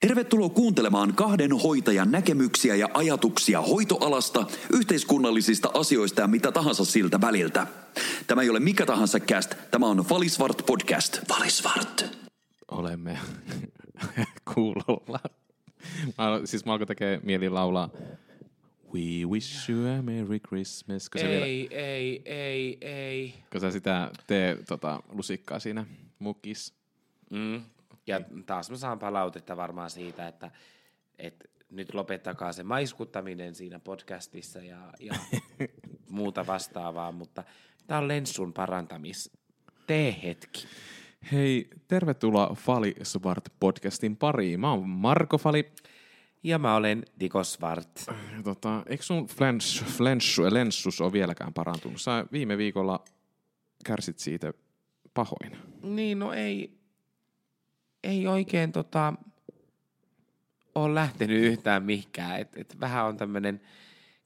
Tervetuloa kuuntelemaan kahden hoitajan näkemyksiä ja ajatuksia hoitoalasta, yhteiskunnallisista asioista ja mitä tahansa siltä väliltä. Tämä ei ole mikä tahansa cast, tämä on Valisvart podcast. Valisvart. olemme kuulolla. Mä, siis mä alkoi tekee mieli laulaa We wish you a Merry Christmas. Kun, se vielä, Ei, ei, ei, ei. kun sä sitä tee tota, lusikkaa siinä mukis. Mm. Ja taas mä saan palautetta varmaan siitä, että, että nyt lopettakaa se maiskuttaminen siinä podcastissa ja, ja muuta vastaavaa, mutta tää on Lenssun parantamis. Tee hetki. Hei, tervetuloa Fali Svart podcastin pariin. Mä oon Marko Fali. Ja mä olen Diko Svart. Tota, eikö sun flens, flenssu, lenssus ole vieläkään parantunut? Sä viime viikolla kärsit siitä pahoin. Niin, no ei, ei oikein tota, ole lähtenyt yhtään mihinkään. Et, et vähän on tämmöinen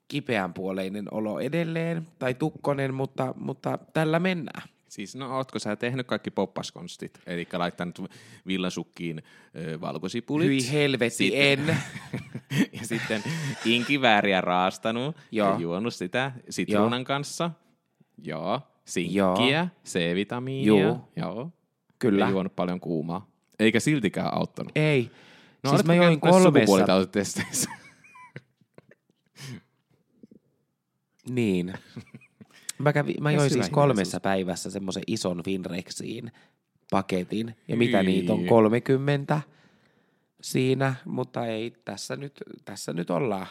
kipeänpuoleinen olo edelleen, tai tukkonen, mutta, mutta tällä mennään. Siis no ootko sä tehnyt kaikki poppaskonstit? Eli laittanut villasukkiin ö, valkosipulit. Hyi helvetti, Sitten- en. ja sitten inkivääriä raastanut Joo. ja juonut sitä sitruunan kanssa. Joo. Sinkkiä, Joo. C-vitamiinia. Juu. Joo. Kyllä. Ja juonut paljon kuumaa. Eikä siltikään auttanut. Ei. No, siis mä join kolmessa... Niin. Mä, kävin, mä join siis kolmessa päivässä semmoisen ison Finrexiin paketin. Ja mitä Hyi. niitä on 30 siinä, mutta ei, tässä nyt, tässä nyt ollaan.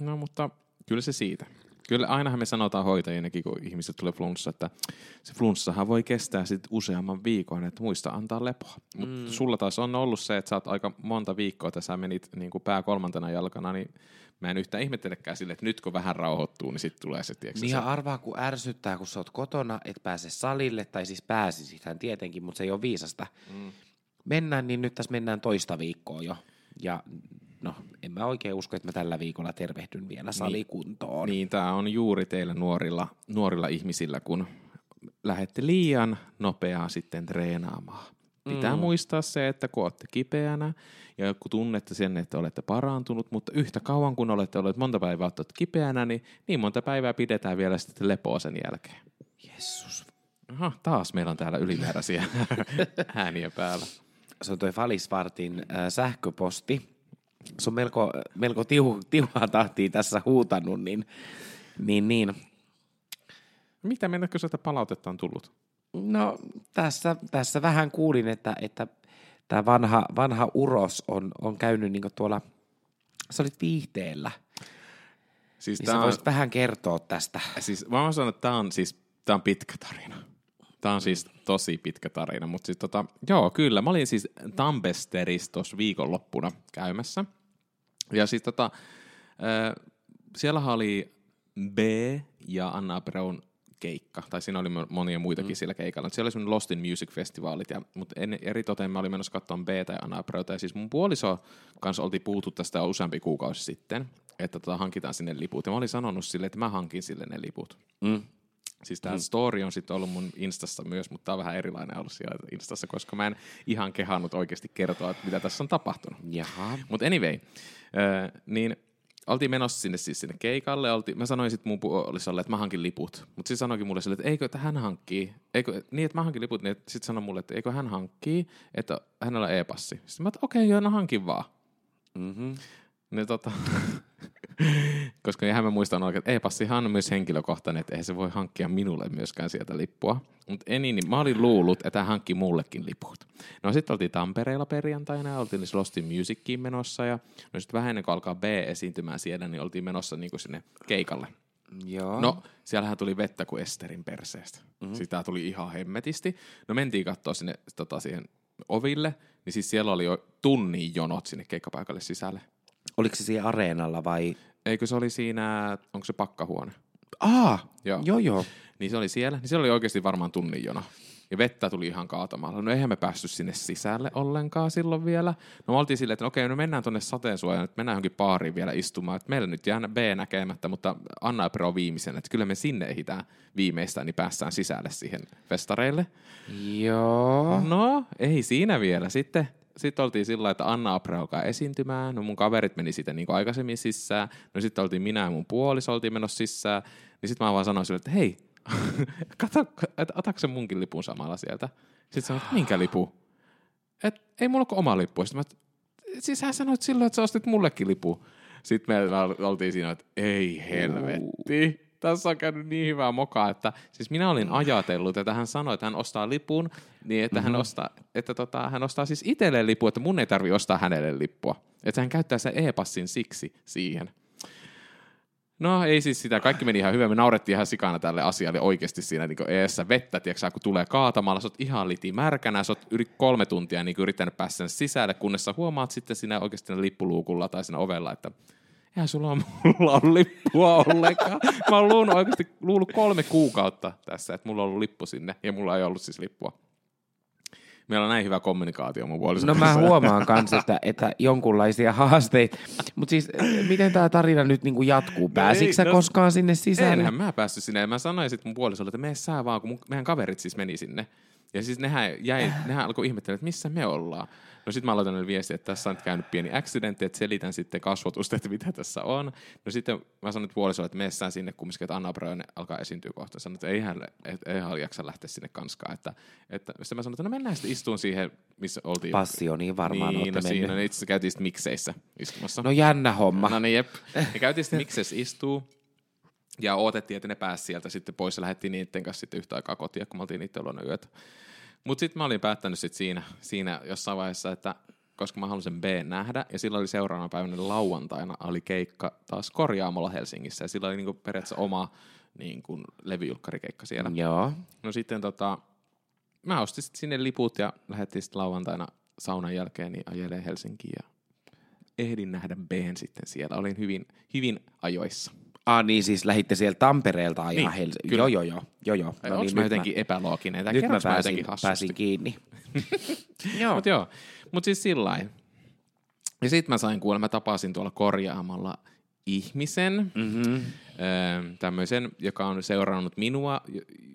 No mutta kyllä se siitä. Kyllä ainahan me sanotaan hoitajinakin, kun ihmiset tulee flunssa, että se flunssahan voi kestää sit useamman viikon, että muista antaa lepoa. Mutta mm. sulla taas on ollut se, että sä oot aika monta viikkoa, että sä menit niin kuin pää kolmantena jalkana, niin mä en yhtään ihmettelekään sille, että nyt kun vähän rauhoittuu, niin sitten tulee se, tiedätkö, Niin se arvaa, kun ärsyttää, kun sä oot kotona, et pääse salille, tai siis pääsisithän tietenkin, mutta se ei ole viisasta. Mm. Mennään, niin nyt tässä mennään toista viikkoa jo. Ja no, en mä oikein usko, että mä tällä viikolla tervehdyn vielä salikuntoon. Niin, tämä on juuri teillä nuorilla, nuorilla ihmisillä, kun lähette liian nopeaa sitten treenaamaan. Pitää mm. muistaa se, että kun olette kipeänä ja kun tunnette sen, että olette parantunut, mutta yhtä kauan kun olette olleet monta päivää olette kipeänä, niin niin monta päivää pidetään vielä sitten lepoa sen jälkeen. Jessus. Aha, taas meillä on täällä ylimääräisiä ääniä päällä. se on toi Falisvartin äh, sähköposti. Se on melko, melko tiu, tiuhaa tahtia tässä huutanut, niin, niin, niin. Mitä mennäkö sieltä palautetta on tullut? No tässä, tässä vähän kuulin, että, että tämä vanha, vanha uros on, on käynyt niin tuolla, sä olit viihteellä. Siis Niin sä on- voisit vähän kertoa tästä. Siis mä voin sanoa, että tämä on siis tää on pitkä tarina. Tämä on siis tosi pitkä tarina, mutta siis tota, joo, kyllä. Mä olin siis Tampesterissa tuossa viikonloppuna käymässä. Ja siis tota, äh, siellähän oli B ja Anna Brown keikka, tai siinä oli mo- monia muitakin mm. siellä keikalla. Siellä oli semmoinen Lost in Music Festivalit, ja, mutta en, eri toteen mä olin menossa katsomaan B tai Anna Browta, ja siis mun puoliso kanssa oltiin puhuttu tästä jo useampi kuukausi sitten, että tota, hankitaan sinne liput, ja mä olin sanonut sille, että mä hankin sille ne liput. Mm. Siis tämä story on sitten ollut mun Instassa myös, mutta tämä on vähän erilainen ollut siellä Instassa, koska mä en ihan kehannut oikeasti kertoa, että mitä tässä on tapahtunut. Jaha. Mutta anyway, äh, niin oltiin menossa sinne siis sinne keikalle. Oltiin, mä sanoin sitten mun puolisolle, että mä hankin liput. Mutta sitten sanoikin mulle sille, että eikö että hän hankkii. Eikö, niin, että mä hankin liput. Niin sitten sanoi mulle, että eikö hän hankkii, että hänellä on e-passi. Sitten mä että okei, joo, no hankin vaan. Mm-hmm. Niin tota, koska ihan mä muistan oikein, että e-passihan on myös henkilökohtainen, että eihän se voi hankkia minulle myöskään sieltä lippua. Mutta eni, niin mä olin luullut, että hän hankki mullekin liput. No sitten oltiin Tampereella perjantaina ja oltiin siis Lost in Musiciin menossa ja no sitten vähän ennen kuin alkaa B esiintymään siellä, niin oltiin menossa niinku sinne keikalle. Joo. No, siellähän tuli vettä kuin Esterin perseestä. Mhm. Mm-hmm. Sitä tuli ihan hemmetisti. No mentiin katsoa sinne tota, siihen oville, niin siis siellä oli jo tunnin jonot sinne keikkapaikalle sisälle. Oliko se siinä areenalla vai? Eikö se oli siinä, onko se pakkahuone? Aa, Joo. joo joo. Niin se oli siellä. Niin siellä oli oikeasti varmaan tunnin jono. Ja vettä tuli ihan kaatamalla. No eihän me päästy sinne sisälle ollenkaan silloin vielä. No me oltiin silleen, että no okei, no mennään tuonne sateensuojaan, että mennään johonkin baariin vielä istumaan. Että meillä nyt jää B näkemättä, mutta Anna Pro viimeisen. Että kyllä me sinne ehditään viimeistään, niin päästään sisälle siihen festareille. Joo. No, ei siinä vielä. Sitten sitten oltiin sillä että Anna Apra alkaa esiintymään. No mun kaverit meni siitä niin aikaisemmin sisään. No sitten oltiin minä ja mun puoliso oltiin menossa sisään. Niin sitten mä vaan sanoin sille, että hei, kato, että otatko se munkin lipun samalla sieltä? Sitten sanoin, että minkä lipu? Et ei mulla ole oma lippu. Sitten mä, siis hän sanoi silloin, että sä ostit mullekin lipu. Sitten me oltiin siinä, että ei helvetti. Tässä on käynyt niin hyvää mokaa, että siis minä olin ajatellut, että hän sanoi, että hän ostaa lipun, niin että, mm-hmm. hän, ostaa, että tota, hän ostaa siis itselleen lipun, että mun ei tarvi ostaa hänelle lippua. Että hän käyttää sen e-passin siksi siihen. No ei siis sitä, kaikki meni ihan hyvin. Me naurettiin ihan sikana tälle asialle oikeasti siinä niin eessä vettä, tiiäksä, kun tulee kaatamalla, sä oot ihan liti märkänä, sä oot yli kolme tuntia niin yrittänyt päästä sen sisälle, kunnes sä huomaat sitten siinä oikeasti lippuluukulla tai siinä ovella, että eihän sulla mulla on lippua ollenkaan. Mä oon luullut oikeasti luullut kolme kuukautta tässä, että mulla on ollut lippu sinne, ja mulla ei ollut siis lippua. Meillä on näin hyvä kommunikaatio mun puolison No mä huomaan kanssa, että, että jonkunlaisia haasteita. Mutta siis miten tämä tarina nyt niinku jatkuu? Pääsitkö sä no, koskaan sinne sisälle? Enhän mä päässyt sinne. Mä sanoin sitten mun puolisolle, että mene sä vaan, kun mun, meidän kaverit siis meni sinne. Ja siis nehän, jäi, nehän alkoi ihmetellä, että missä me ollaan. No sitten mä aloitan viestiä, että tässä on nyt käynyt pieni accidentti, että selitän sitten kasvotusta, että mitä tässä on. No sitten mä sanoin puolisolle, että messään sinne kumminkin, että Anna Bröne alkaa esiintyä kohta. Sanoin, että ei hän, ei hän jaksa lähteä sinne kanskaan. Että, että, sitten mä sanoin, että no mennään sitten istuun siihen, missä oltiin. Passioniin varmaan Niin, no siinä, niin itse asiassa käytiin sitten mikseissä istumassa. No jännä homma. No niin, jep. Ja käytiin sitten mikseissä istuu. Ja odotettiin, että ne pääsi sieltä sitten pois ja lähdettiin niiden kanssa sitten yhtä aikaa kotiin, kun me oltiin niiden luona yötä. Mutta sitten mä olin päättänyt sit siinä, siinä jossain vaiheessa, että koska mä halusin B nähdä, ja sillä oli seuraavana päivänä lauantaina oli keikka taas korjaamolla Helsingissä, ja sillä oli niinku periaatteessa oma niinku, levyjulkkarikeikka siellä. Joo. No sitten tota, mä ostin sit sinne liput ja lähdettiin sitten lauantaina saunan jälkeen niin ajelee Helsinkiin ja ehdin nähdä B sitten siellä. Olin hyvin, hyvin ajoissa. Ah niin, siis lähitte sieltä Tampereelta ajaa Niin, Helsinkiin. kyllä. Joo, joo, joo. joo, joo. No Onko niin, mä jotenkin epälooginen? Nyt mä pääsin, hassusti? pääsin kiinni. joo. Mutta joo, mutta siis sillä. Ja sitten mä sain kuulla, mä tapasin tuolla korjaamalla ihmisen, Mm-hmm. öö, tämmöisen, joka on seurannut minua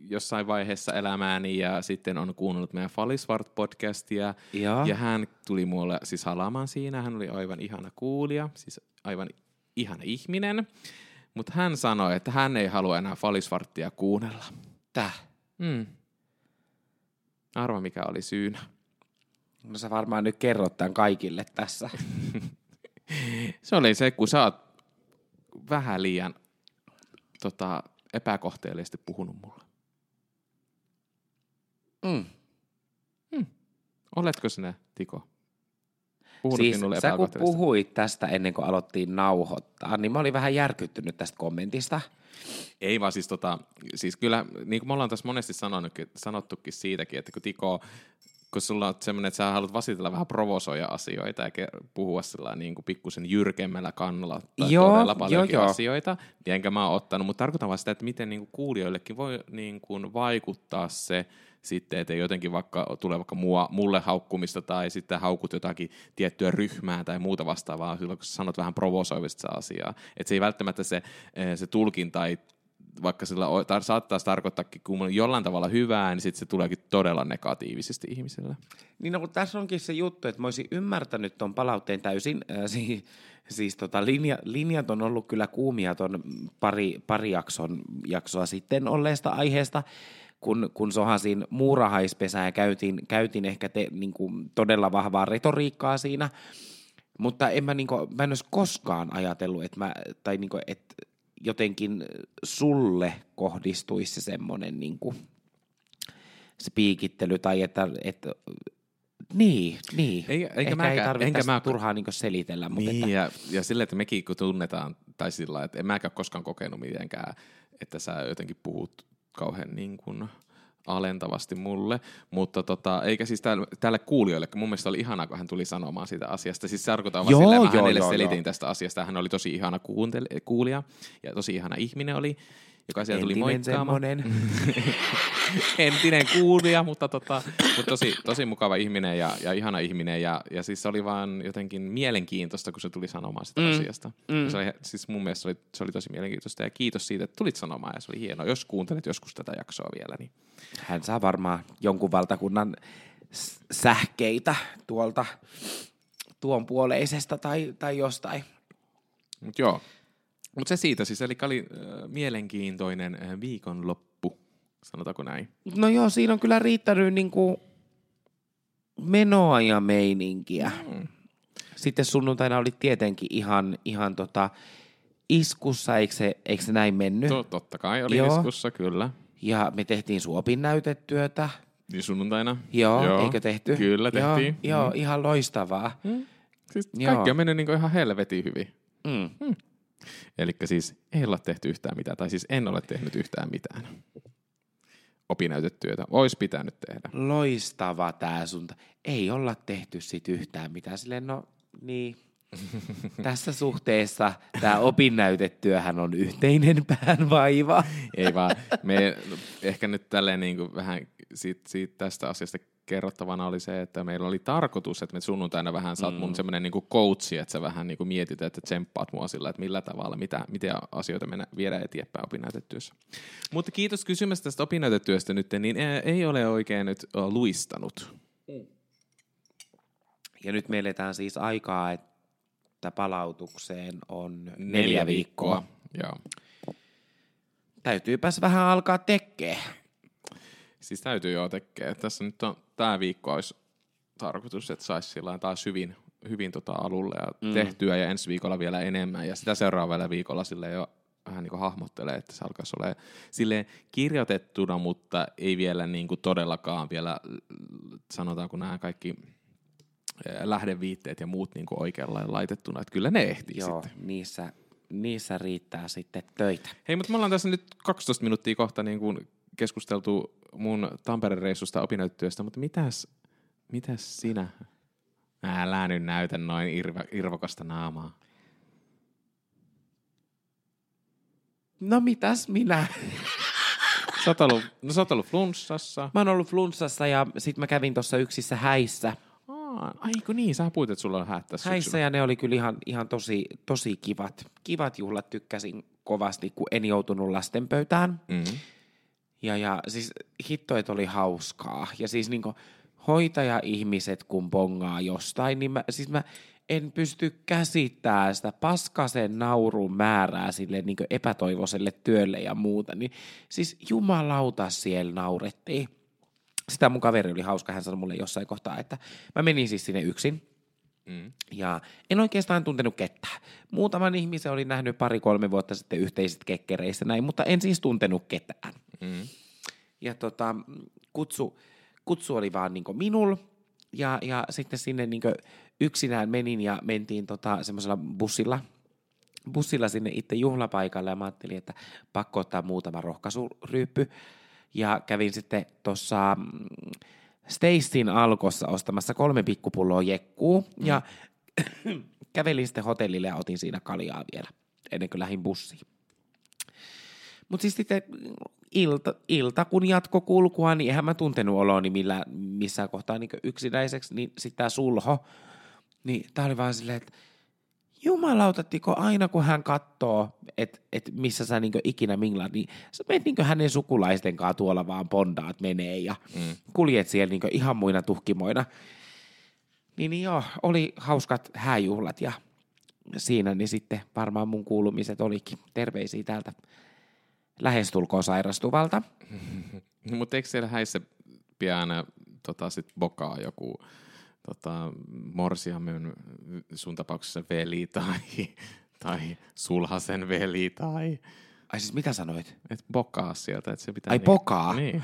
jossain vaiheessa elämääni ja sitten on kuunnellut meidän Falisvart-podcastia. Joo. Ja hän tuli mulle siis halaamaan siinä, hän oli aivan ihana kuulija, siis aivan ihana ihminen. Mutta hän sanoi, että hän ei halua enää Falisvarttia kuunnella. Täh. Mm. Arva mikä oli syynä. No sä varmaan nyt kerrot tämän kaikille tässä. Se oli se, kun sä oot vähän liian tota, epäkohteellisesti puhunut mulle. Mm. Oletko sinä, Tiko? Puhunut Siis minulle sä kun puhuit tästä ennen kuin aloittiin nauhoittaa, niin mä olin vähän järkyttynyt tästä kommentista. Ei vaan siis, tota, siis kyllä, niin kuin me ollaan tässä monesti sanonutkin, sanottukin siitäkin, että kun Tiko, kun sulla on semmoinen, että sä haluat vasitella vähän provosoja asioita ja puhua sillä niin kuin pikkusen jyrkemmällä kannalla tai Joo, todella paljonkin joo, joo. asioita, niin enkä mä oon ottanut, mutta tarkoitan vaan sitä, että miten niin kuin kuulijoillekin voi niin kuin vaikuttaa se sitten, että jotenkin vaikka tule vaikka mua, mulle haukkumista tai sitten haukut jotakin tiettyä ryhmää tai muuta vastaavaa, silloin kun sanot vähän provosoivista asiaa. Että se ei välttämättä se, eh, se tulkinta ei vaikka sillä o- tar- saattaisi tarkoittaakin kun jollain tavalla hyvää, niin sitten se tuleekin todella negatiivisesti ihmiselle. Niin no, kun tässä onkin se juttu, että mä olisin ymmärtänyt tuon palautteen täysin. Äh, siis siis tota, linja, linjat on ollut kyllä kuumia tuon pari, pari jakson, jaksoa sitten olleesta aiheesta, kun, kun sohasin muurahaispesää ja käytin, käytin ehkä te, niin kuin, todella vahvaa retoriikkaa siinä. Mutta en mä, niin kuin, mä en olisi koskaan ajatellut, että, mä, tai niin kuin, että jotenkin sulle kohdistuisi se semmoinen niin kuin, se piikittely tai että, että niin, niin. Eikä- eikä Ehkä ei mäkään- tarvitse enkä mä- turhaa niin selitellä, mutta Niin, että, ja, ja sille, että mekin kun tunnetaan, tai sillä että en mäkään koskaan kokenut mitenkään, että sä jotenkin puhut kauhean niin kuin alentavasti mulle, mutta tota, eikä siis tälle, tälle kuulijoille, kun mun mielestä oli ihanaa, kun hän tuli sanomaan siitä asiasta. Siis se tarkoittaa vaan silleen, mä joo, hänelle joo, selitin joo. tästä asiasta, hän oli tosi ihana kuuntele- kuulija, ja tosi ihana ihminen oli, joka siellä tuli entinen moikkaamaan. semmonen. entinen kuulija, mutta, tota, mutta tosi, tosi mukava ihminen ja, ja ihana ihminen. Ja, ja siis se oli vaan jotenkin mielenkiintoista, kun se tuli sanomaan sitä mm. asiasta. Mm. Se oli, siis mun mielestä se oli, se oli tosi mielenkiintoista ja kiitos siitä, että tulit sanomaan ja se oli hienoa. Jos kuuntelet joskus tätä jaksoa vielä, niin Hän saa varmaan jonkun valtakunnan sähkeitä tuolta tuon puoleisesta tai, tai jostain. Mut joo. Mutta se siitä siis, eli oli äh, mielenkiintoinen äh, viikonloppu, sanotaanko näin. No joo, siinä on kyllä riittänyt niinku menoa ja meininkiä. Mm. Sitten sunnuntaina oli tietenkin ihan, ihan tota iskussa, eikö se, eikö se näin mennyt? To, totta kai oli Joo. iskussa, kyllä. Ja me tehtiin suopin näytetyötä. Niin sunnuntaina. Joo, joo. eikö tehty? Kyllä tehtiin. Joo, joo ihan loistavaa. Siis Joo. kaikki on mennyt niinku ihan helvetin hyvin. Mm. Eli siis ei olla tehty yhtään mitään, tai siis en ole tehnyt yhtään mitään. Opinäytetyötä. Ois pitänyt tehdä. Loistava tää sun. Ei olla tehty sit yhtään mitään. Silleen, no niin. Tässä suhteessa tämä opinnäytetyöhän on yhteinen päänvaiva. Ei vaan, me ehkä nyt tälleen niin kuin vähän siitä, siitä, tästä asiasta kerrottavana oli se, että meillä oli tarkoitus, että me sunnuntaina vähän saat mun semmoinen niin coachi, että sä vähän niin kuin mietit, että tsemppaat mua sillä, että millä tavalla, mitä, miten asioita mennä, viedä eteenpäin opinnäytetyössä. Mutta kiitos kysymästä tästä opinnäytetyöstä nyt, niin ei- ole oikein nyt luistanut. Ja nyt me eletään siis aikaa, että palautukseen on neljä, viikkoa. Joo. Täytyypäs vähän alkaa tekee. Siis täytyy jo tekee. Tässä nyt on, tämä viikko olisi tarkoitus, että saisi sillä taas hyvin, hyvin tota alulle ja mm. tehtyä ja ensi viikolla vielä enemmän ja sitä seuraavalla viikolla sille jo vähän niin hahmottelee, että se alkaisi olla silleen kirjoitettuna, mutta ei vielä niin kuin todellakaan vielä, sanotaanko nämä kaikki lähdeviitteet ja muut niin kuin oikealla laitettuna, että kyllä ne ehtii Joo, sitten. niissä, niissä riittää sitten töitä. Hei, mutta me ollaan tässä nyt 12 minuuttia kohta niin kuin keskusteltu mun Tampereen reissusta opinnäytetyöstä, mutta mitäs, mitäs sinä? Älä nyt näytä noin irva, irvokasta naamaa. No mitäs minä? Sä oot ollut, no sä oot ollut flunssassa. Mä oon ollut flunssassa ja sit mä kävin tuossa yksissä häissä. Aa, aiku niin, sä puhuit, että sulla on häät tässä Häissä syksyllä. ja ne oli kyllä ihan, ihan tosi, tosi kivat. Kivat juhlat tykkäsin kovasti, kun en joutunut lasten pöytään. Mm-hmm. Ja, ja siis hitto, että oli hauskaa. Ja siis niinku hoitaja-ihmiset, kun bongaa jostain, niin mä, siis mä en pysty käsittämään sitä paskasen naurun määrää sille niin epätoivoiselle työlle ja muuta. Niin siis jumalauta siellä naurettiin. Sitä mun kaveri oli hauska, hän sanoi mulle jossain kohtaa, että mä menin siis sinne yksin. Mm. Ja en oikeastaan tuntenut ketään. Muutaman ihmisen olin nähnyt pari-kolme vuotta sitten yhteisistä kekkereissä näin, mutta en siis tuntenut ketään. Mm. Ja tota, kutsu, kutsu oli vaan niinku minul, ja, ja sitten sinne niinku yksinään menin ja mentiin tota semmoisella bussilla, bussilla sinne itse juhlapaikalle, ja mä ajattelin, että pakko ottaa muutama rohkaisuryyppy. Ja kävin sitten tuossa mm, Stacyn alkossa ostamassa kolme pikkupulloa jekkuu, ja kävelin sitten hotellille ja otin siinä kaljaa vielä, ennen kuin lähdin bussiin. Mutta siis sitten ilta, ilta, kun jatko kulkua, niin eihän mä tuntenut oloni millä, missään kohtaa niin yksinäiseksi, niin sitten tämä sulho, niin tää oli vaan silleen, että jumalautatiko aina kun hän katsoo, että et missä sä niin ikinä minglaat, niin sä menet niin hänen sukulaisten kanssa tuolla vaan pondaat menee ja mm. kuljet siellä niin ihan muina tuhkimoina. Niin, niin joo, oli hauskat hääjuhlat ja siinä niin sitten varmaan mun kuulumiset olikin. Terveisiä täältä lähestulkoon sairastuvalta. Mutta eikö siellä häissä pian tota, sit bokaa joku tota, morsiamen sun tapauksessa veli tai, tai sulhasen veli tai Ai siis mitä sanoit? et bokaa sieltä, että se pitää... Ai, bokaa? Niin.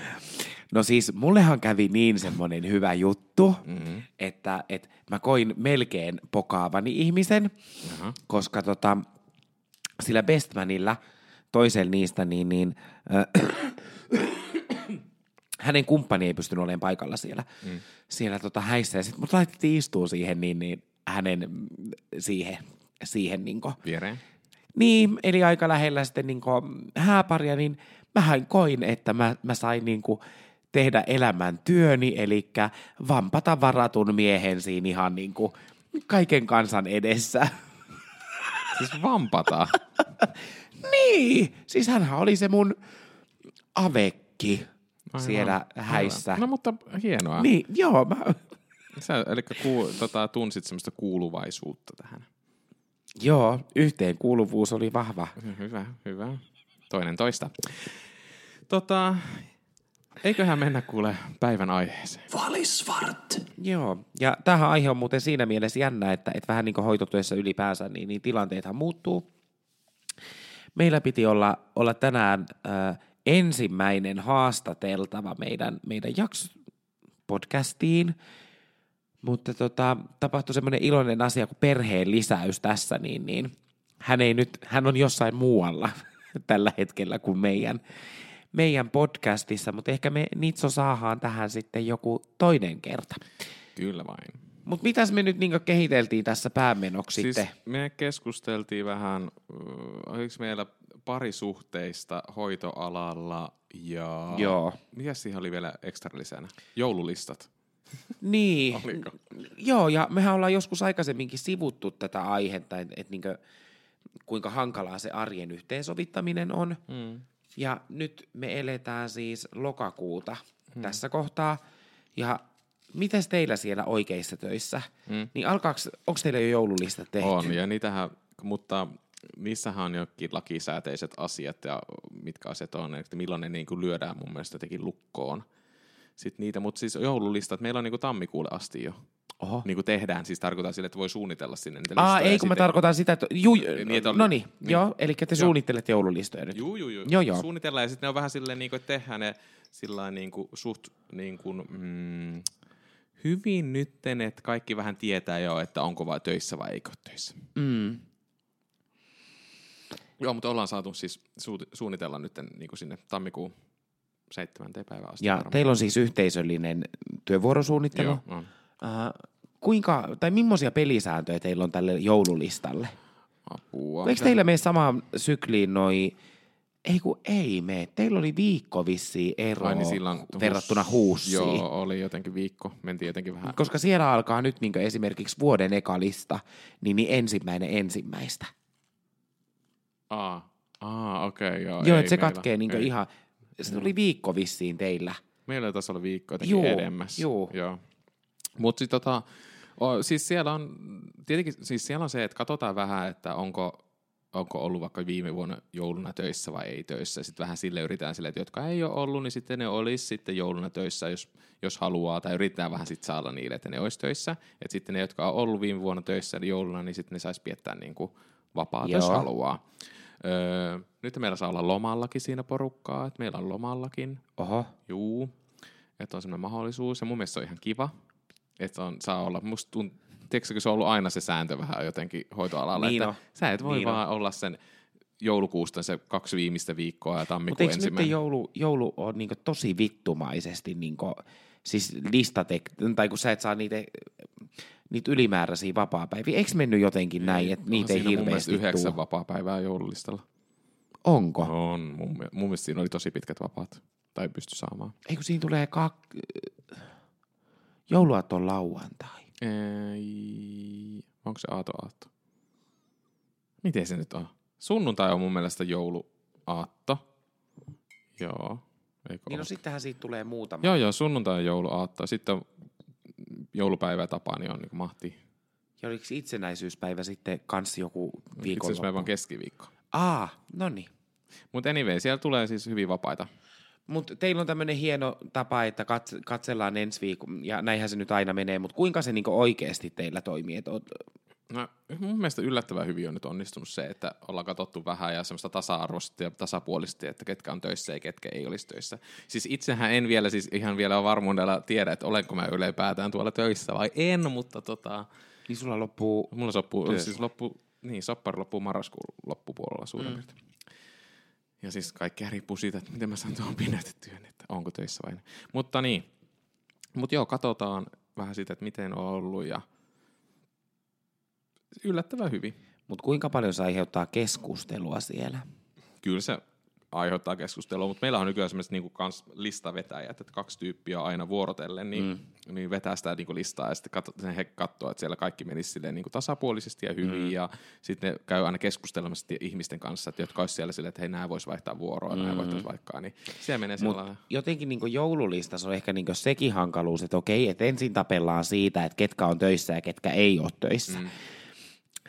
No siis mullehan kävi niin semmoinen hyvä juttu, Mm-hmm. että, että mä koin melkein pokaavani ihmisen, Aha. koska tota, sillä Bestmanilla, toisella niistä, niin, niin äh, hänen kumppani ei pystynyt olemaan paikalla siellä, mm. siellä tota häissä. Ja sitten mut laitettiin istua siihen, niin, niin hänen siihen, siihen niin Viereen. niin, eli aika lähellä sitten niin hääparia, niin mähän koin, että mä, mä sain niin tehdä elämän työni, eli vampata varatun miehen siinä ihan niin kuin kaiken kansan edessä. Siis vampata. niin, siis hänhän oli se mun avekki. Siellä häissä. No mutta hienoa. Niin, joo, mä, Sä, eli ku, tota, tunsit semmoista kuuluvaisuutta tähän. joo, yhteenkuuluvuus oli vahva. Hyvä, hyvä. Toinen toista. Tota, eiköhän mennä kuule päivän aiheeseen. Valisvart. Joo, ja tähän aihe on muuten siinä mielessä jännä, että, että vähän niin kuin hoitotyössä ylipäänsä, niin, niin tilanteethan muuttuu. Meillä piti olla, olla tänään äh, ensimmäinen haastateltava meidän, meidän jakso podcastiin, mutta tota, tapahtui semmoinen iloinen asia kuin perheen lisäys tässä, niin, niin hän, ei nyt, hän on jossain muualla tällä hetkellä kuin meidän, meidän podcastissa, mutta ehkä me Nitso saadaan tähän sitten joku toinen kerta. Kyllä vain. Mutta mitäs me nyt niinku kehiteltiin tässä päämenoksi Siis sitten? me keskusteltiin vähän, äh, oliko meillä parisuhteista hoitoalalla ja... Joo. Mikä siihen oli vielä ekstra lisänä? Joululistat. Niin, Oliko? joo, ja mehän ollaan joskus aikaisemminkin sivuttu tätä aihetta, että et niinku, kuinka hankalaa se arjen yhteensovittaminen on. Mm. Ja nyt me eletään siis lokakuuta hmm. tässä kohtaa. Ja mites teillä siellä oikeissa töissä? Hmm. Niin onko teillä jo joululista tehty? On, ja niitähän, mutta niissähän on jokin lakisääteiset asiat ja mitkä asiat on, että milloin ne niin kuin lyödään mun mielestä jotenkin lukkoon. Sitten niitä, mutta siis joululistat, meillä on niin kuin tammikuulle asti jo. Oho. Niin kuin tehdään, siis tarkoitan sille, että voi suunnitella sinne niitä Aa, ei kun mä tarkoitan sitä, että... Ju, Niin, että oli- no niin, niin. joo, eli te suunnittelette joululistoja nyt. Juu, juu, juu. Joo, joo. Suunnitellaan ja sitten ne on vähän silleen, niin kuin, että tehdään ne sillä niin kuin, suht niin kuin, mm, hyvin nytten, että kaikki vähän tietää jo, että onko vai töissä vai eikö töissä. Mm. Joo, mutta ollaan saatu siis su- suunnitella nyt niin kuin sinne tammikuun 7. päivään asti. Ja varmaan. teillä on siis yhteisöllinen työvuorosuunnittelu. Joo, on. Uh, kuinka, tai millaisia pelisääntöjä teillä on tälle joululistalle? Apua. Eikö teillä mene samaan sykliin noi, ei kun ei me, teillä oli viikko vissiin ero Ai niin silloin verrattuna huussiin. Joo, oli jotenkin viikko. Mentiin jotenkin vähän. Koska siellä alkaa nyt niin esimerkiksi vuoden eka lista, niin, niin ensimmäinen ensimmäistä. Aa, aa okei, okay, joo. Joo, että se meillä- katkee niin ei. ihan, se oli viikko vissiin teillä. Meillä taisi olla viikko jotenkin Juu, edemmäs. juu. Joo. Mutta siis, tota, o, siis siellä on, tietenkin siis siellä on se, että katsotaan vähän, että onko, onko ollut vaikka viime vuonna jouluna töissä vai ei töissä. Sitten vähän sille yritetään sille, että jotka ei ole ollut, niin sitten ne olisi sitten jouluna töissä, jos, jos haluaa. Tai yritetään vähän sitten saada niille, että ne olisi töissä. Että sitten ne, jotka on ollut viime vuonna töissä niin jouluna, niin sitten ne saisi viettää niin kuin vapaata, jos Joo. haluaa. Öö, nyt meillä saa olla lomallakin siinä porukkaa, että meillä on lomallakin. Oho, Juu, että on semmoinen mahdollisuus ja mun mielestä se on ihan kiva, että on, saa olla, musta tunt, tiedätkö, kun se on ollut aina se sääntö vähän jotenkin hoitoalalla, Niin että on. sä et voi Niin vaan olla sen joulukuusta se kaksi viimeistä viikkoa ja mutta tammikuun nyt ensimmäinen. joulu, joulu on niin tosi vittumaisesti, niin siis listatek, tai kun sä et saa niitä, niitä ylimääräisiä vapaapäiviä, eikö mennyt jotenkin näin, että niitä ei mun hirveästi yhdeksän tuu? vapaa-päivää joululistalla. Onko? On, mun, mun mielestä siinä oli tosi pitkät vapaat. Tai pysty saamaan. Eikö siinä tulee kak... Jouluaatto on lauantai. Ei, onko se aato aatto? Miten se nyt on? Sunnuntai on mun mielestä jouluaatto. Joo. Eikö Niin no ole? sittenhän siitä tulee muutama. Joo, joo, sunnuntai on jouluaatto. Sitten on joulupäivä ja Tapani on niin mahti. Ja oliko itsenäisyyspäivä sitten kans joku Itse asiassa viikonloppu? päivä on keskiviikko. Aa, no niin. Mutta anyway, siellä tulee siis hyvin vapaita. Mutta teillä on tämmöinen hieno tapa, että kat- katsellaan ensi viikon, ja näinhän se nyt aina menee, mutta kuinka se niinku oikeasti teillä toimii? Et oot, No, mun mielestä yllättävän hyvin on nyt onnistunut se, että ollaan katsottu vähän ja semmoista tasa-arvoisesti ja tasapuolisesti, että ketkä on töissä ja ketkä ei olisi töissä. Siis itsehän en vielä, siis ihan vielä varmuudella tiedä, että olenko mä ylipäätään tuolla töissä vai en, mutta tota, niin sulla loppuu... mulla soppuu, Työ. siis loppu, niin, soppari loppuu marraskuun loppupuolella suurin Mm. piirtein. Ja siis kaikkea riippuu siitä, että miten mä saan tuohon pidätettyä, että onko töissä vai en. Mutta niin, mutta joo, katsotaan vähän sitä, että miten on ollut ja yllättävän hyvin. Mutta kuinka paljon se aiheuttaa keskustelua siellä? Kyllä se aiheuttaa keskustelua, mutta meillä on nykyään semmoiset niinku kans listavetäjät, että kaksi tyyppiä aina vuorotellen, niin, mm. niin vetää sitä niinku listaa ja sitten katso, he katsoo, että siellä kaikki menisi silleen niinku tasapuolisesti ja hyvin mm. ja sitten ne käy aina keskustelemassa ihmisten kanssa, että jotka olisi siellä silleen, että hei, nämä voisi vaihtaa vuoroa, mm. nämä voitaisiin vaikka, niin siellä menee Mut sellainen. jotenkin niin joululistassa on ehkä niin sekin hankaluus, että okei, että ensin tapellaan siitä, että ketkä on töissä ja ketkä ei ole töissä. Mm.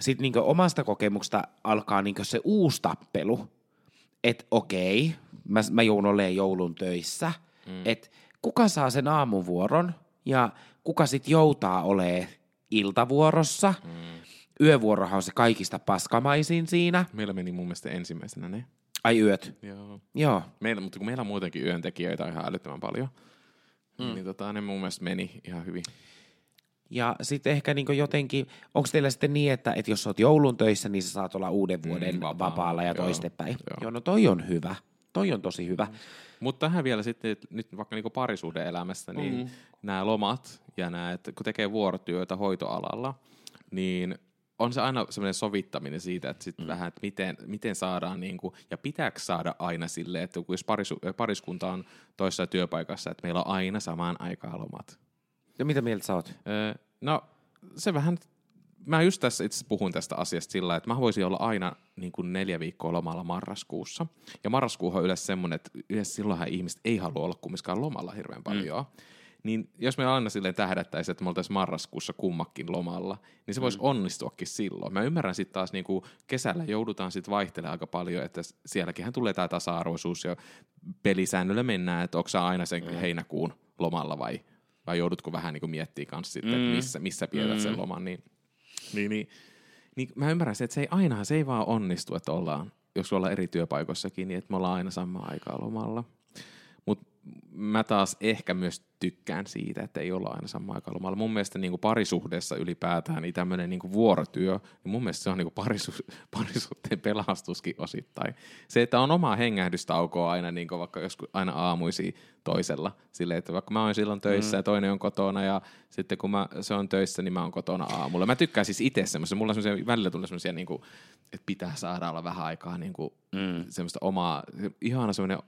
Sitten niin omasta kokemuksesta alkaa niin se uusi tappelu, että okei, mä, mä joudun olemaan joulun töissä, mm. että kuka saa sen aamuvuoron ja kuka sitten joutaa olemaan iltavuorossa. Mm. Yövuorohan on se kaikista paskamaisin siinä. Meillä meni mun mielestä ensimmäisenä ne. Ai yöt? Joo. Joo. Meillä, mutta kun meillä on muutenkin yöntekijöitä ihan älyttömän paljon, mm. niin tota, ne mun mielestä meni ihan hyvin. Ja sitten ehkä niin jotenkin, onko teillä sitten niin, että, että jos olet joulun töissä, niin sä saat olla uuden mm, vuoden mm, vapaa. vapaalla ja toistepäin? Joo. joo, no toi on hyvä. Toi on tosi hyvä. Mm. Mutta tähän vielä sitten, nyt vaikka niin parisuhde-elämässä, niin mm. nämä lomat ja nämä, että kun tekee vuorotyötä hoitoalalla, niin on se aina semmoinen sovittaminen siitä, että sitten mm. vähän, että miten, miten saadaan, niin kuin, ja pitääkö saada aina sille, että jos parisu, pariskunta on toisessa työpaikassa, että meillä on aina samaan aikaan lomat. Ja mitä mieltä sä oot? Öö, no, se vähän, mä just tässä itse puhun tästä asiasta sillä, että mä voisin olla aina niin kuin neljä viikkoa lomalla marraskuussa. Ja marraskuuhan on yleensä semmoinen, että yleensä silloinhan ihmiset ei halua olla kumminkaan lomalla hirveän paljon. Mm. Niin jos me aina silleen tähdättäisiin, että me oltaisiin marraskuussa kummakin lomalla, niin se voisi mm. onnistuakin silloin. Mä ymmärrän sitten taas niin kuin kesällä joudutaan sitten vaihtelemaan aika paljon, että sielläkin tulee tämä tasa-arvoisuus ja pelisäännöllä mennään, että onko aina sen mm. heinäkuun lomalla vai, vai joudutko vähän niin kuin miettimään kanssa sitten, mm. että missä, missä pietät mm. sen loman, niin, niin, niin, niin mä ymmärrän se, että se ei aina, se ei vaan onnistu, että ollaan, jos ollaan eri työpaikoissakin, niin että me ollaan aina samaan aikaan lomalla. Mutta mä taas ehkä myös tykkään siitä, että ei olla aina samaan aikaan lomalla. Mun mielestä niin kuin parisuhteessa ylipäätään niin tämmöinen niin vuorotyö, niin mun mielestä se on niin kuin parisu- parisuhteen pelastuskin osittain. Se, että on omaa hengähdystaukoa aina niin kuin vaikka joskus aina aamuisi toisella. Silleen, että vaikka mä oon silloin töissä mm. ja toinen on kotona ja sitten kun mä, se on töissä, niin mä oon kotona aamulla. Mä tykkään siis itse semmoisen, mulla on semmoisia, välillä tulee semmoisia, niin kuin, että pitää saada olla vähän aikaa niin kuin, mm. semmoista omaa, ihana semmoinen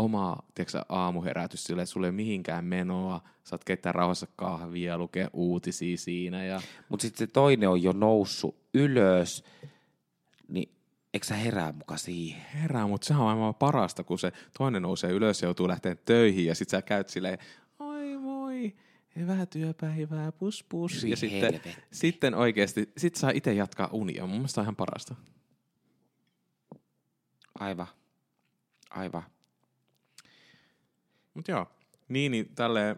oma tiedätkö, aamuherätys sille, että sulle ei mihinkään menoa, saat keittää rauhassa kahvia, lukea uutisia siinä. Ja... Mutta sitten se toinen on jo noussut ylös, niin eikö sä herää muka siihen? Herää, mutta se on aivan parasta, kun se toinen nousee ylös ja joutuu lähteä töihin ja sitten sä käyt silleen, oi moi, hyvää työpäivää, pus pus. ja sitten, sitten oikeasti, sit saa itse jatkaa unia. Mun mielestä on ihan parasta. Aivan. Aivan. Mutta joo, niin, niin tälle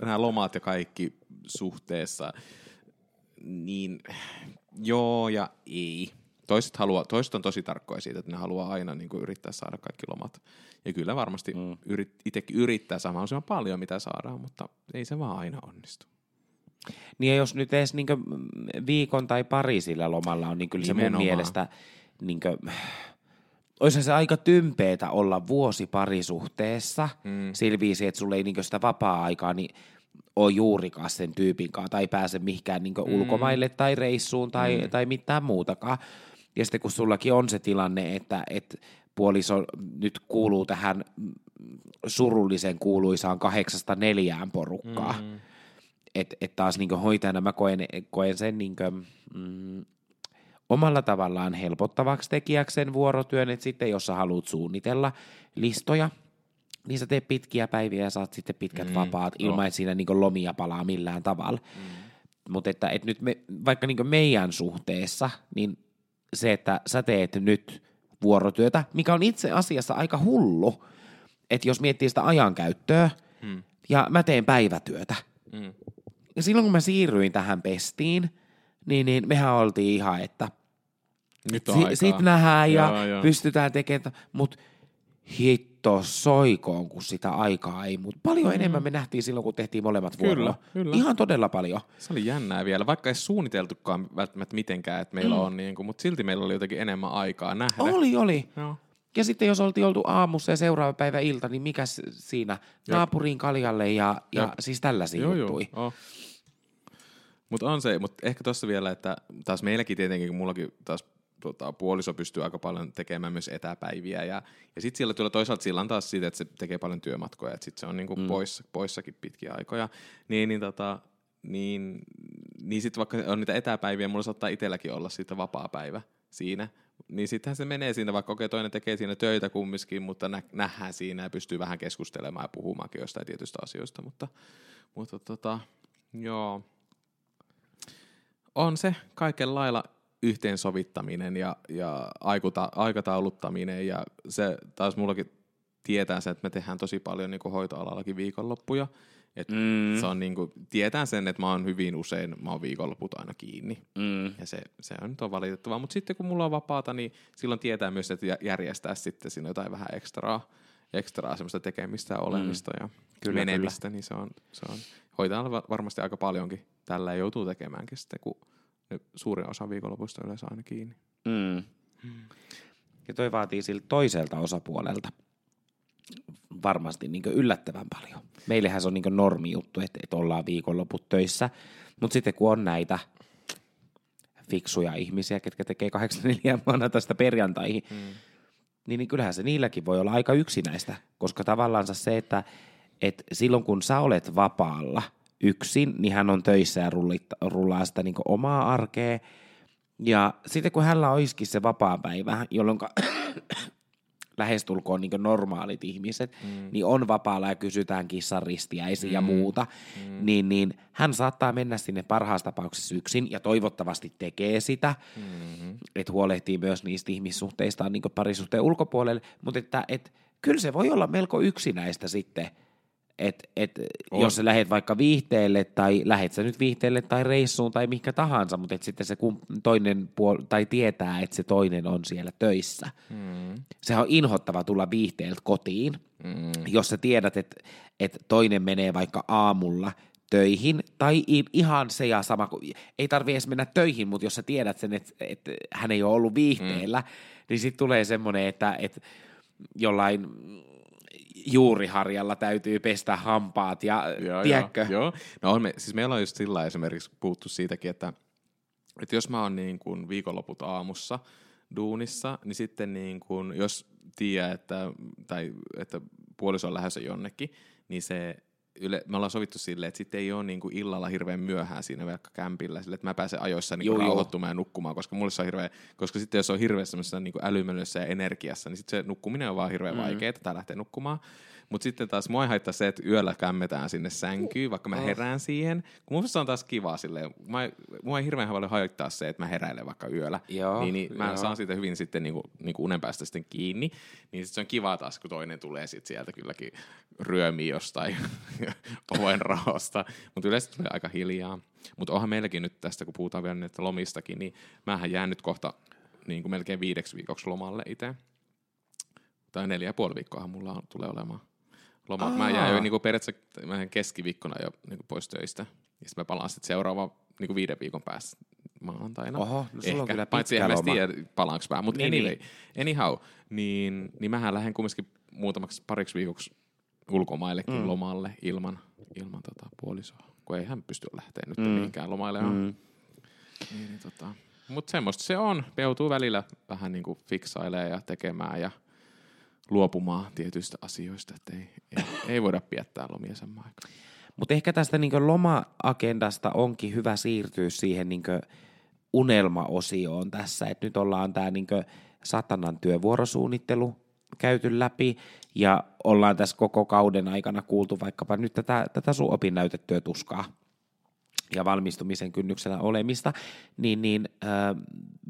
nämä lomat ja kaikki suhteessa, niin joo ja ei. Toiset, haluaa, toiset on tosi tarkkoja siitä, että ne haluaa aina niin kuin yrittää saada kaikki lomat. Ja kyllä varmasti mm. yrit, itsekin yrittää saada paljon, mitä saadaan, mutta ei se vaan aina onnistu. Niin ja jos nyt edes niin viikon tai pari sillä lomalla on, niin kyllä Nimenomaan. se mun mielestä niin kuin, olisi se aika tympeetä olla vuosi parisuhteessa mm. sillä viisi, että sulla ei niinku sitä vapaa-aikaa niin ole juurikaan sen tyypin kanssa tai pääse mihinkään niinku mm. ulkomaille tai reissuun tai, mm. tai mitään muutakaan. Ja sitten kun sullakin on se tilanne, että, että puoliso nyt kuuluu tähän surullisen kuuluisaan kahdeksasta neljään porukkaa, mm. että et taas niinku hoitajana mä koen, koen sen niinku, mm, omalla tavallaan helpottavaksi tekijäksi sen vuorotyön, että sitten jos sä haluat suunnitella listoja, niin sä teet pitkiä päiviä ja saat sitten pitkät mm, vapaat ilman, no. että siinä niin lomia palaa millään tavalla. Mm. Mutta että, että nyt me, vaikka niin meidän suhteessa, niin se, että sä teet nyt vuorotyötä, mikä on itse asiassa aika hullu, että jos miettii sitä ajankäyttöä, mm. ja mä teen päivätyötä. Mm. Ja silloin kun mä siirryin tähän pestiin, niin, niin mehän oltiin ihan, että nyt on si- Sitten nähdään ja joo, joo. pystytään tekemään, mutta hitto soikoon, kun sitä aikaa ei, mutta paljon mm. enemmän me nähtiin silloin, kun tehtiin molemmat kyllä, vuorolla. Kyllä. Ihan todella paljon. Se oli jännää vielä, vaikka ei suunniteltukaan välttämättä mitenkään, että meillä mm. on, niin kuin, mutta silti meillä oli jotenkin enemmän aikaa nähdä. Oli, oli. Joo. Ja sitten jos oltiin oltu aamussa ja seuraava päivä ilta, niin mikä siinä? Naapuriin kaljalle ja, ja siis tällaisia joo, juttui. Joo. Oh. Mutta on se, mutta ehkä tuossa vielä, että taas meilläkin tietenkin, kun mullakin taas tota, puoliso pystyy aika paljon tekemään myös etäpäiviä. Ja, ja sitten sillä tulee toisaalta sillä on taas siitä, että se tekee paljon työmatkoja, että sitten se on niinku mm. poissa, poissakin pitkiä aikoja. Niin, niin, tota, niin, niin sitten vaikka on niitä etäpäiviä, mulla saattaa itselläkin olla siitä vapaa-päivä siinä, niin sittenhän se menee siinä, vaikka okei, toinen tekee siinä töitä kumminkin, mutta nä- nähdään siinä ja pystyy vähän keskustelemaan ja puhumaankin jostain tietystä asioista, mutta, mutta tota, joo. On se kaiken lailla yhteensovittaminen ja, ja aikuta, aikatauluttaminen ja se taas mullakin tietää se, että me tehdään tosi paljon niin kuin hoitoalallakin viikonloppuja, et mm. se on niinku, tietää sen, että mä oon hyvin usein, mä oon viikonloput aina kiinni. Mm. Ja se, se on nyt on valitettavaa. Mutta sitten kun mulla on vapaata, niin silloin tietää myös, että järjestää sitten siinä jotain vähän ekstraa, ekstraa semmoista tekemistä ja mm. olemista mm. ja kyllä, menemistä, kyllä. niin se on, se on hoitaa varmasti aika paljonkin tällä joutuu tekemäänkin sitten, kun suurin osa viikonlopusta yleensä aina kiinni. Mm. Mm. Ja toi vaatii siltä toiselta osapuolelta varmasti niin yllättävän paljon. Meillähän se on niin normi juttu, että, että ollaan viikonloput töissä, mutta sitten kun on näitä fiksuja ihmisiä, ketkä tekee 84 tästä perjantaihin, mm. niin, niin kyllähän se niilläkin voi olla aika yksinäistä, koska tavallaan se, että, että silloin kun sä olet vapaalla yksin, niin hän on töissä ja rullit, rullaa sitä niin omaa arkea, ja sitten kun hänellä olisikin se vapaa päivä, jolloin lähestulkoon niin normaalit ihmiset, mm. niin on vapaalla ja kysytään kissan ristiäisiä mm. ja muuta, mm. niin, niin hän saattaa mennä sinne parhaassa tapauksessa yksin ja toivottavasti tekee sitä, mm-hmm. että huolehtii myös niistä ihmissuhteistaan niin parisuhteen ulkopuolelle, mutta että et, kyllä se voi olla melko yksinäistä sitten – et, et, jos sä lähet vaikka viihteelle tai lähet sä nyt viihteelle tai reissuun tai mikä tahansa, mutta et sitten se toinen puol- tai tietää, että se toinen on siellä töissä. Mm. Sehän on inhottava tulla viihteeltä kotiin, mm. jos sä tiedät, että et toinen menee vaikka aamulla töihin, tai ihan se ja sama, ei tarvi edes mennä töihin, mutta jos sä tiedät sen, että et hän ei ole ollut viihteellä, mm. niin sitten tulee semmoinen, että et jollain juuriharjalla täytyy pestä hampaat ja joo, tiedätkö? Joo, joo. No on me, siis meillä on just sillä esimerkiksi puhuttu siitäkin, että, että jos mä oon niin kuin viikonloput aamussa duunissa, niin sitten niin kuin, jos tiedät, että, tai, että puoliso on lähdössä jonnekin, niin se yle, me ollaan sovittu silleen, että sitten ei ole niinku illalla hirveän myöhään siinä vaikka kämpillä, sille, että mä pääsen ajoissa niinku rauhoittumaan ja nukkumaan, koska mulle se on hirveä, koska sitten jos on hirveä semmoisessa niinku älymölyssä ja energiassa, niin sitten se nukkuminen on vaan hirveän mm. vaikeaa, että lähtee nukkumaan. Mutta sitten taas mua haittaa se, että yöllä kämmetään sinne sänkyyn, vaikka mä oh. herään siihen. Kun mun on taas kiva silleen, mä, mua ei hirveän paljon haittaa se, että mä heräilen vaikka yöllä. Joo, niin, niin mä joo. saan siitä hyvin sitten niinku, niinku unen päästä sitten kiinni. Niin sit se on kiva taas, kun toinen tulee sit sieltä kylläkin ryömiä jostain oven rahosta. Mutta yleensä tulee aika hiljaa. Mutta onhan meilläkin nyt tästä, kun puhutaan vielä näitä lomistakin, niin mähän jään nyt kohta niin kuin melkein viideksi viikoksi lomalle itse. Tai neljä ja puoli viikkoa mulla on, tulee olemaan loma. Aa. Mä jään jo niin kuin periaatteessa mä keskiviikkona jo niin kuin pois töistä. Ja sitten mä palaan sitten seuraava niin kuin viiden viikon päästä maanantaina. Oho, no sulla on kyllä Paitsi en mä tiedä, palaanko mä. Mutta niin, anyway, niin. anyhow, niin, niin mähän lähden kumminkin muutamaksi pariksi viikoksi ulkomaillekin mm. lomalle ilman, ilman tota puolisoa. Kun ei hän pysty lähteä nyt mm. mihinkään lomaille. Mm. Niin, niin, tota. Mutta semmoista se on. Joutuu välillä vähän niin kuin fiksailemaan ja tekemään ja – luopumaan tietyistä asioista, että ei, ei, ei voida piettää lomia samaan aikaan. Mutta ehkä tästä niin loma-agendasta onkin hyvä siirtyä siihen niin unelmaosioon tässä, että nyt ollaan tämä niin satanan työvuorosuunnittelu käyty läpi ja ollaan tässä koko kauden aikana kuultu vaikkapa nyt tätä, tätä sun opinnäytettyä tuskaa ja valmistumisen kynnyksellä olemista, niin, niin äh,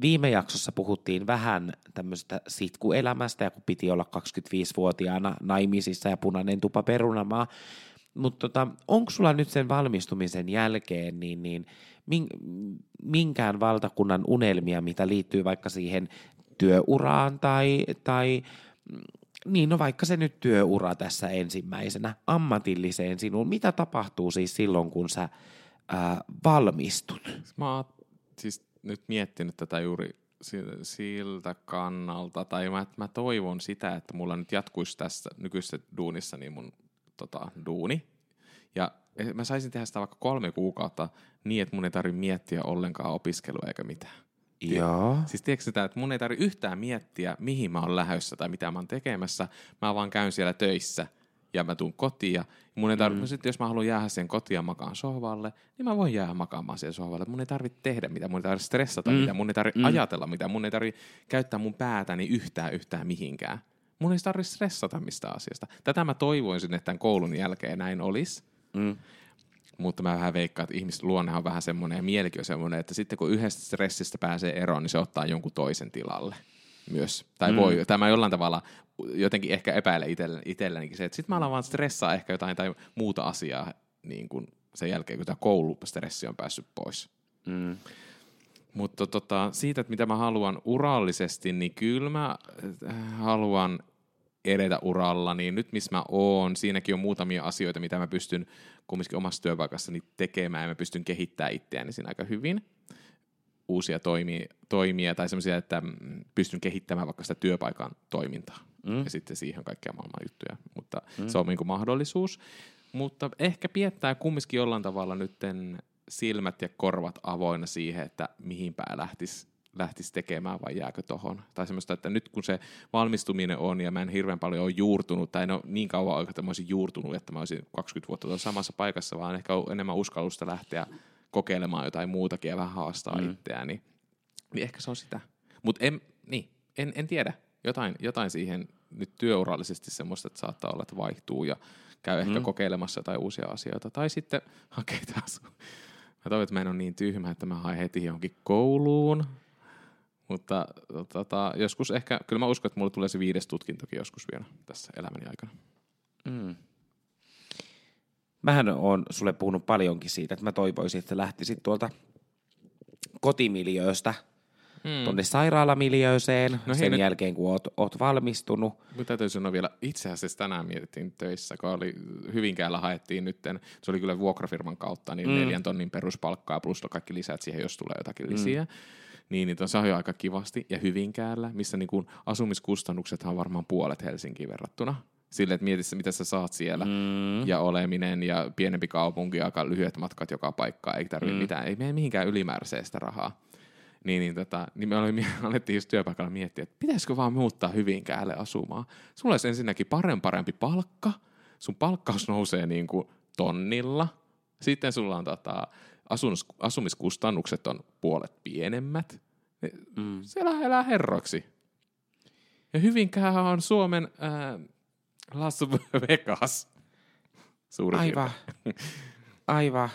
viime jaksossa puhuttiin vähän tämmöistä sitkuelämästä, ja kun piti olla 25-vuotiaana naimisissa ja punainen tupa perunamaa, mutta tota, onko sulla nyt sen valmistumisen jälkeen niin, niin minkään valtakunnan unelmia, mitä liittyy vaikka siihen työuraan tai, tai niin no vaikka se nyt työura tässä ensimmäisenä, ammatilliseen sinuun, mitä tapahtuu siis silloin, kun sä ää, valmistut? Mä oon siis nyt miettinyt tätä juuri siltä kannalta, tai mä, mä toivon sitä, että mulla nyt jatkuisi tässä nykyisessä duunissa niin mun tota, duuni, ja eh, mä saisin tehdä sitä vaikka kolme kuukautta niin, että mun ei tarvitse miettiä ollenkaan opiskelua eikä mitään. Joo. Siis tiedätkö sitä, että mun ei tarvitse yhtään miettiä, mihin mä oon lähdössä tai mitä mä oon tekemässä. Mä vaan käyn siellä töissä ja mä tuun kotiin. Ja mun ei tarvitse, mm. sitten jos mä haluan jäädä sen kotiin ja makaan sohvalle, niin mä voin jäädä makaamaan siihen sohvalle. Mun ei tarvitse tehdä mitä, mun ei tarvitse stressata mm. mitä, mun ei tarvitse mm. ajatella mitä, mun ei tarvitse käyttää mun päätäni yhtään yhtään mihinkään. Mun ei tarvitse stressata mistä asiasta. Tätä mä toivoisin, että tämän koulun jälkeen näin olisi. Mm. Mutta mä vähän veikkaan, että ihmisten luonne on vähän semmoinen ja mielikin on semmoinen, että sitten kun yhdestä stressistä pääsee eroon, niin se ottaa jonkun toisen tilalle myös. Tai mm. voi, tai mä jollain tavalla jotenkin ehkä epäile itsellenikin se, että sitten mä alan vaan stressaa ehkä jotain tai muuta asiaa niin kuin sen jälkeen, kun tämä koulustressi on päässyt pois. Mm. Mutta tota, siitä, että mitä mä haluan urallisesti, niin kyllä mä äh, haluan edetä uralla, niin nyt missä mä oon, siinäkin on muutamia asioita, mitä mä pystyn kumminkin omassa työpaikassani tekemään, ja mä pystyn kehittämään itseäni siinä aika hyvin. Uusia toimia, toimia tai semmoisia, että pystyn kehittämään vaikka sitä työpaikan toimintaa. Mm. Ja sitten siihen kaikkea maailman juttuja. Mutta mm. se on niin kuin mahdollisuus. Mutta ehkä piettää kumminkin jollain tavalla nytten silmät ja korvat avoinna siihen, että mihinpä lähtisi lähtisi tekemään vai jääkö tohon. Tai semmoista, että nyt kun se valmistuminen on ja mä en hirveän paljon ole juurtunut, tai en ole niin kauan aikaa, että mä olisin juurtunut, että mä olisin 20 vuotta samassa paikassa, vaan ehkä enemmän uskallusta lähteä kokeilemaan jotain muutakin ja vähän haastaa mm. itseään, niin, niin ehkä se on sitä. Mutta en, niin, en, en tiedä. Jotain, jotain siihen nyt työurallisesti semmoista, että saattaa olla, että vaihtuu ja käy ehkä mm. kokeilemassa jotain uusia asioita. Tai sitten hakee taas. Mä toivon, että mä en ole niin tyhmä, että mä haen heti johonkin kouluun mutta tota, joskus ehkä, kyllä mä uskon, että mulle tulee se viides tutkintokin joskus vielä tässä elämäni aikana. Mm. Mähän on sulle puhunut paljonkin siitä, että mä toivoisin, että lähtisit tuolta kotimiljööstä mm. tuonne sairaalamiljööseen no sen nyt... jälkeen, kun oot, oot valmistunut. Mutta täytyy sanoa vielä, itse asiassa tänään mietittiin töissä, kun oli Hyvinkäällä haettiin nytten, se oli kyllä vuokrafirman kautta, niin mm. neljän tonnin peruspalkkaa plus kaikki lisät siihen, jos tulee jotakin mm. lisiä niin niitä on sahoja aika kivasti. Ja Hyvinkäällä, missä niin kuin asumiskustannuksethan on varmaan puolet Helsinkiin verrattuna. Sille, että mietissä, mitä sä saat siellä. Mm. Ja oleminen ja pienempi kaupunki aika lyhyet matkat joka paikkaan. Ei tarvitse mm. mitään, ei mene mihinkään ylimääräiseen sitä rahaa. Niin, niin, tota, niin me olimme, alettiin just työpaikalla miettiä, että pitäisikö vaan muuttaa Hyvinkäälle asumaan. Sulla olisi ensinnäkin parempi, parempi palkka. Sun palkkaus nousee niin kuin tonnilla. Sitten sulla on tota, asumis, asumiskustannukset on puolet pienemmät. Mm. Siellä elää herroksi. Ja Hyvinkään on Suomen äh, Las Vegas. Suurin Aivan. Aivan.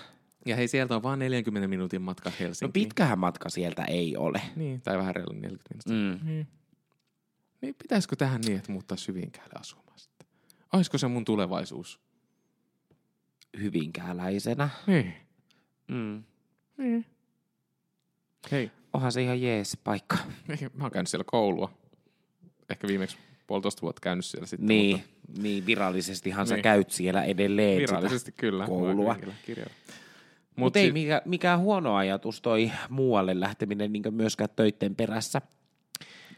Ja hei, sieltä on vain 40 minuutin matka Helsinkiin. No pitkähän matka sieltä ei ole. Niin, tai vähän reilu 40 minuuttia. Mm. Niin. niin pitäisikö tähän niin, että muuttaa Hyvinkäälle asumaan sitten? Olisiko se mun tulevaisuus? Hyvinkääläisenä? Niin. Mm. Niin. Hei. Onhan se ihan jees paikka. Mä oon käynyt siellä koulua. Ehkä viimeksi puolitoista vuotta käynyt siellä sitten. Niin, mutta... niin virallisestihan niin. sä käyt siellä edelleen Virallisesti kyllä. Koulua. Mutta Mut ei mikä, mikään huono ajatus toi muualle lähteminen niin myöskään töitten perässä.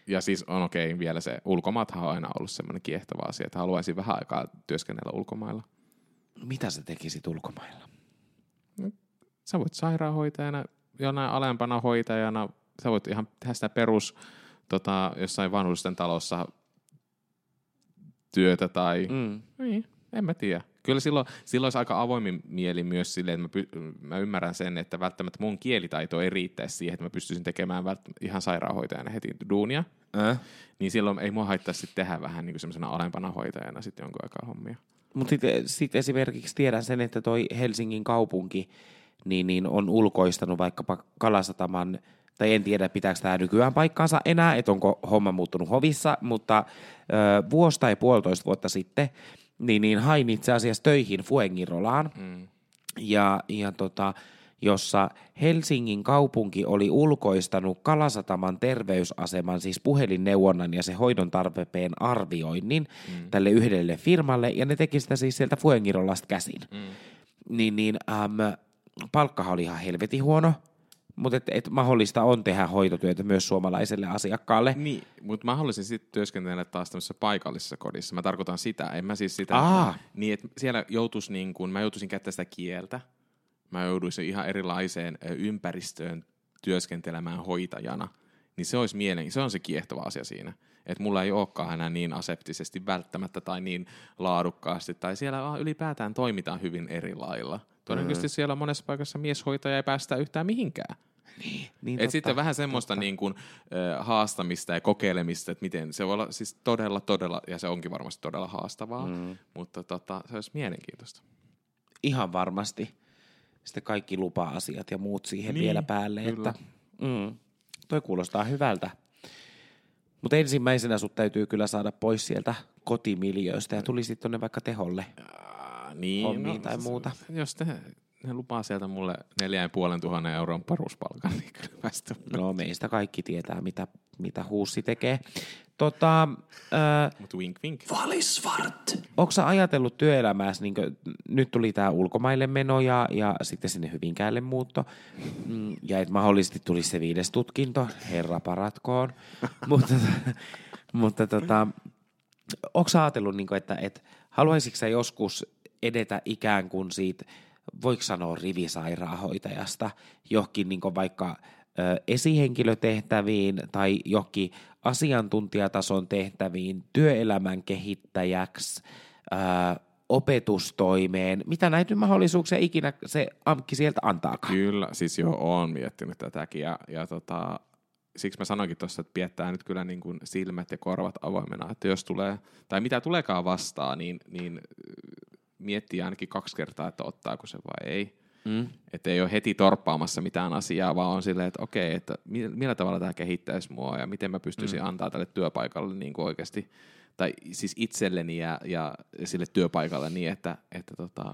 Ja siis on okei okay, vielä se, ulkomaathan on aina ollut semmoinen kiehtova asia, että haluaisin vähän aikaa työskennellä ulkomailla. Mitä sä tekisit ulkomailla? No, Sä voit sairaanhoitajana, jonain alempana hoitajana, sä voit ihan tehdä sitä perus tota, jossain vanhusten talossa työtä tai... Mm. Niin, en mä tiedä. Kyllä silloin, silloin olisi aika avoimin mieli myös silleen, että mä, mä ymmärrän sen, että välttämättä mun kielitaito ei riittäisi siihen, että mä pystyisin tekemään ihan sairaanhoitajana heti duunia. Äh? Niin silloin ei mua haittaisi tehdä vähän niin kuin semmoisena alempana hoitajana sitten jonkun aikaa hommia. Mutta sitten sit esimerkiksi tiedän sen, että toi Helsingin kaupunki, niin, niin on ulkoistanut vaikkapa Kalasataman, tai en tiedä pitääkö tämä nykyään paikkaansa enää, että onko homma muuttunut hovissa, mutta ö, vuosi tai puolitoista vuotta sitten, niin, niin hain itse asiassa töihin Fuengirolaan, mm. ja, ja tota, jossa Helsingin kaupunki oli ulkoistanut Kalasataman terveysaseman, siis puhelinneuvonnan ja se hoidon tarpeen arvioinnin mm. tälle yhdelle firmalle, ja ne teki sitä siis sieltä Fuengirolasta käsin. Mm. Niin, niin ähm, palkkahan oli ihan helvetin huono, mutta et, et mahdollista on tehdä hoitotyötä myös suomalaiselle asiakkaalle. Niin, mutta mä haluaisin sitten työskennellä taas tämmöisessä paikallisessa kodissa. Mä tarkoitan sitä, en mä siis sitä, Aa. niin että siellä joutuisi niin kuin, mä joutuisin käyttää sitä kieltä, mä jouduisin ihan erilaiseen ympäristöön työskentelemään hoitajana, niin se olisi mielen, se on se kiehtova asia siinä. Että mulla ei olekaan enää niin aseptisesti välttämättä tai niin laadukkaasti, tai siellä ylipäätään toimitaan hyvin eri lailla. Todennäköisesti mm. siellä monessa paikassa mieshoitaja ei päästä yhtään mihinkään. Niin, niin Et sitten vähän semmoista niin kuin, äh, haastamista ja kokeilemista, että miten se voi olla siis todella, todella, ja se onkin varmasti todella haastavaa, mm. mutta tota, se olisi mielenkiintoista. Ihan varmasti. Sitten kaikki lupa-asiat ja muut siihen niin, vielä päälle. kyllä. Että, mm, toi kuulostaa hyvältä. Mutta ensimmäisenä sut täytyy kyllä saada pois sieltä kotimiljöistä ja tulisit tuonne vaikka teholle. Äh, niin, Hommiin tai muuta. Jos te, ne lupaa sieltä mulle neljä ja puolen tuhannen euron peruspalkan, niin kyllä mä sitä No meistä kaikki tietää, mitä, mitä huussi tekee. Tota, äh, Mutta wink wink. Valisvart. Onko sä ajatellut työelämässä, niin nyt tuli tämä ulkomaille meno ja, ja sitten sinne Hyvinkäälle muutto, mm, ja että mahdollisesti tulisi se viides tutkinto, herra paratkoon, mutta, mutta tota, onko sä ajatellut, niin kuin, että, että haluaisitko sä joskus edetä ikään kuin siitä, voiko sanoa rivisairaanhoitajasta, johonkin niin vaikka esihenkilötehtäviin tai johonkin asiantuntijatason tehtäviin, työelämän kehittäjäksi, ö, opetustoimeen, mitä näitä mahdollisuuksia ikinä se AMKki sieltä antaakaan. Kyllä, siis joo, oon miettinyt tätäkin ja, ja tota, siksi mä sanoinkin tuossa, että piettää nyt kyllä niin kuin silmät ja korvat avoimena, että jos tulee, tai mitä tuleekaan vastaan, niin, niin miettii ainakin kaksi kertaa, että ottaako se vai ei. Mm. Että ei ole heti torppaamassa mitään asiaa, vaan on silleen, että okei, että mi- millä tavalla tämä kehittäisi mua ja miten mä pystyisin mm. antaa tälle työpaikalle niin kuin oikeasti, tai siis itselleni ja, ja sille työpaikalle niin, että, että tota,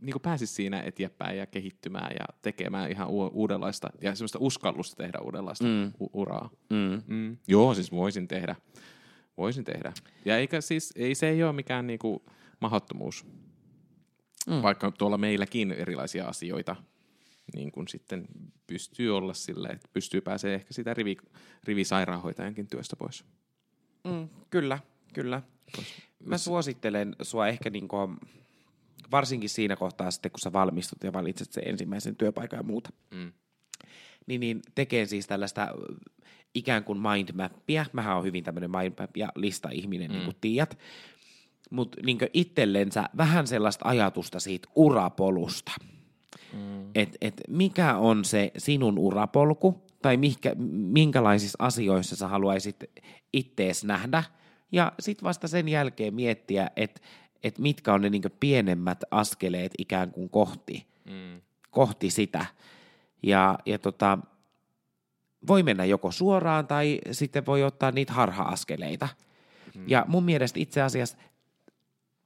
niin kuin pääsisi siinä eteenpäin ja kehittymään ja tekemään ihan u- uudenlaista ja semmoista uskallusta tehdä uudenlaista mm. u- uraa. Mm. Mm. Joo, siis voisin tehdä. Voisin tehdä. Ja eikä siis, ei, se ei ole mikään niinku mahdottomuus. Mm. Vaikka tuolla meilläkin erilaisia asioita niin kuin sitten pystyy olla silleen, että pystyy pääsee ehkä sitä rivi, rivisairaanhoitajankin työstä pois. Mm, kyllä, kyllä. Mä suosittelen sua ehkä niinku, varsinkin siinä kohtaa sitten, kun sä valmistut ja valitset sen ensimmäisen työpaikan ja muuta. Mm. Niin, niin tekee siis tällaista ö, ikään kuin mindmappia. Mähän on hyvin tämmöinen mindmap ja lista-ihminen, mm. niin kuin tiedät. Mutta niin itsellensä vähän sellaista ajatusta siitä urapolusta. Mm. Et, et mikä on se sinun urapolku, tai mihkä, minkälaisissa asioissa sä haluaisit ittees nähdä, ja sitten vasta sen jälkeen miettiä, että et mitkä on ne niinku pienemmät askeleet ikään kuin kohti, Mm. kohti sitä. Ja, ja tota, voi mennä joko suoraan tai sitten voi ottaa niitä harha-askeleita. Mm. Ja mun mielestä itse asiassa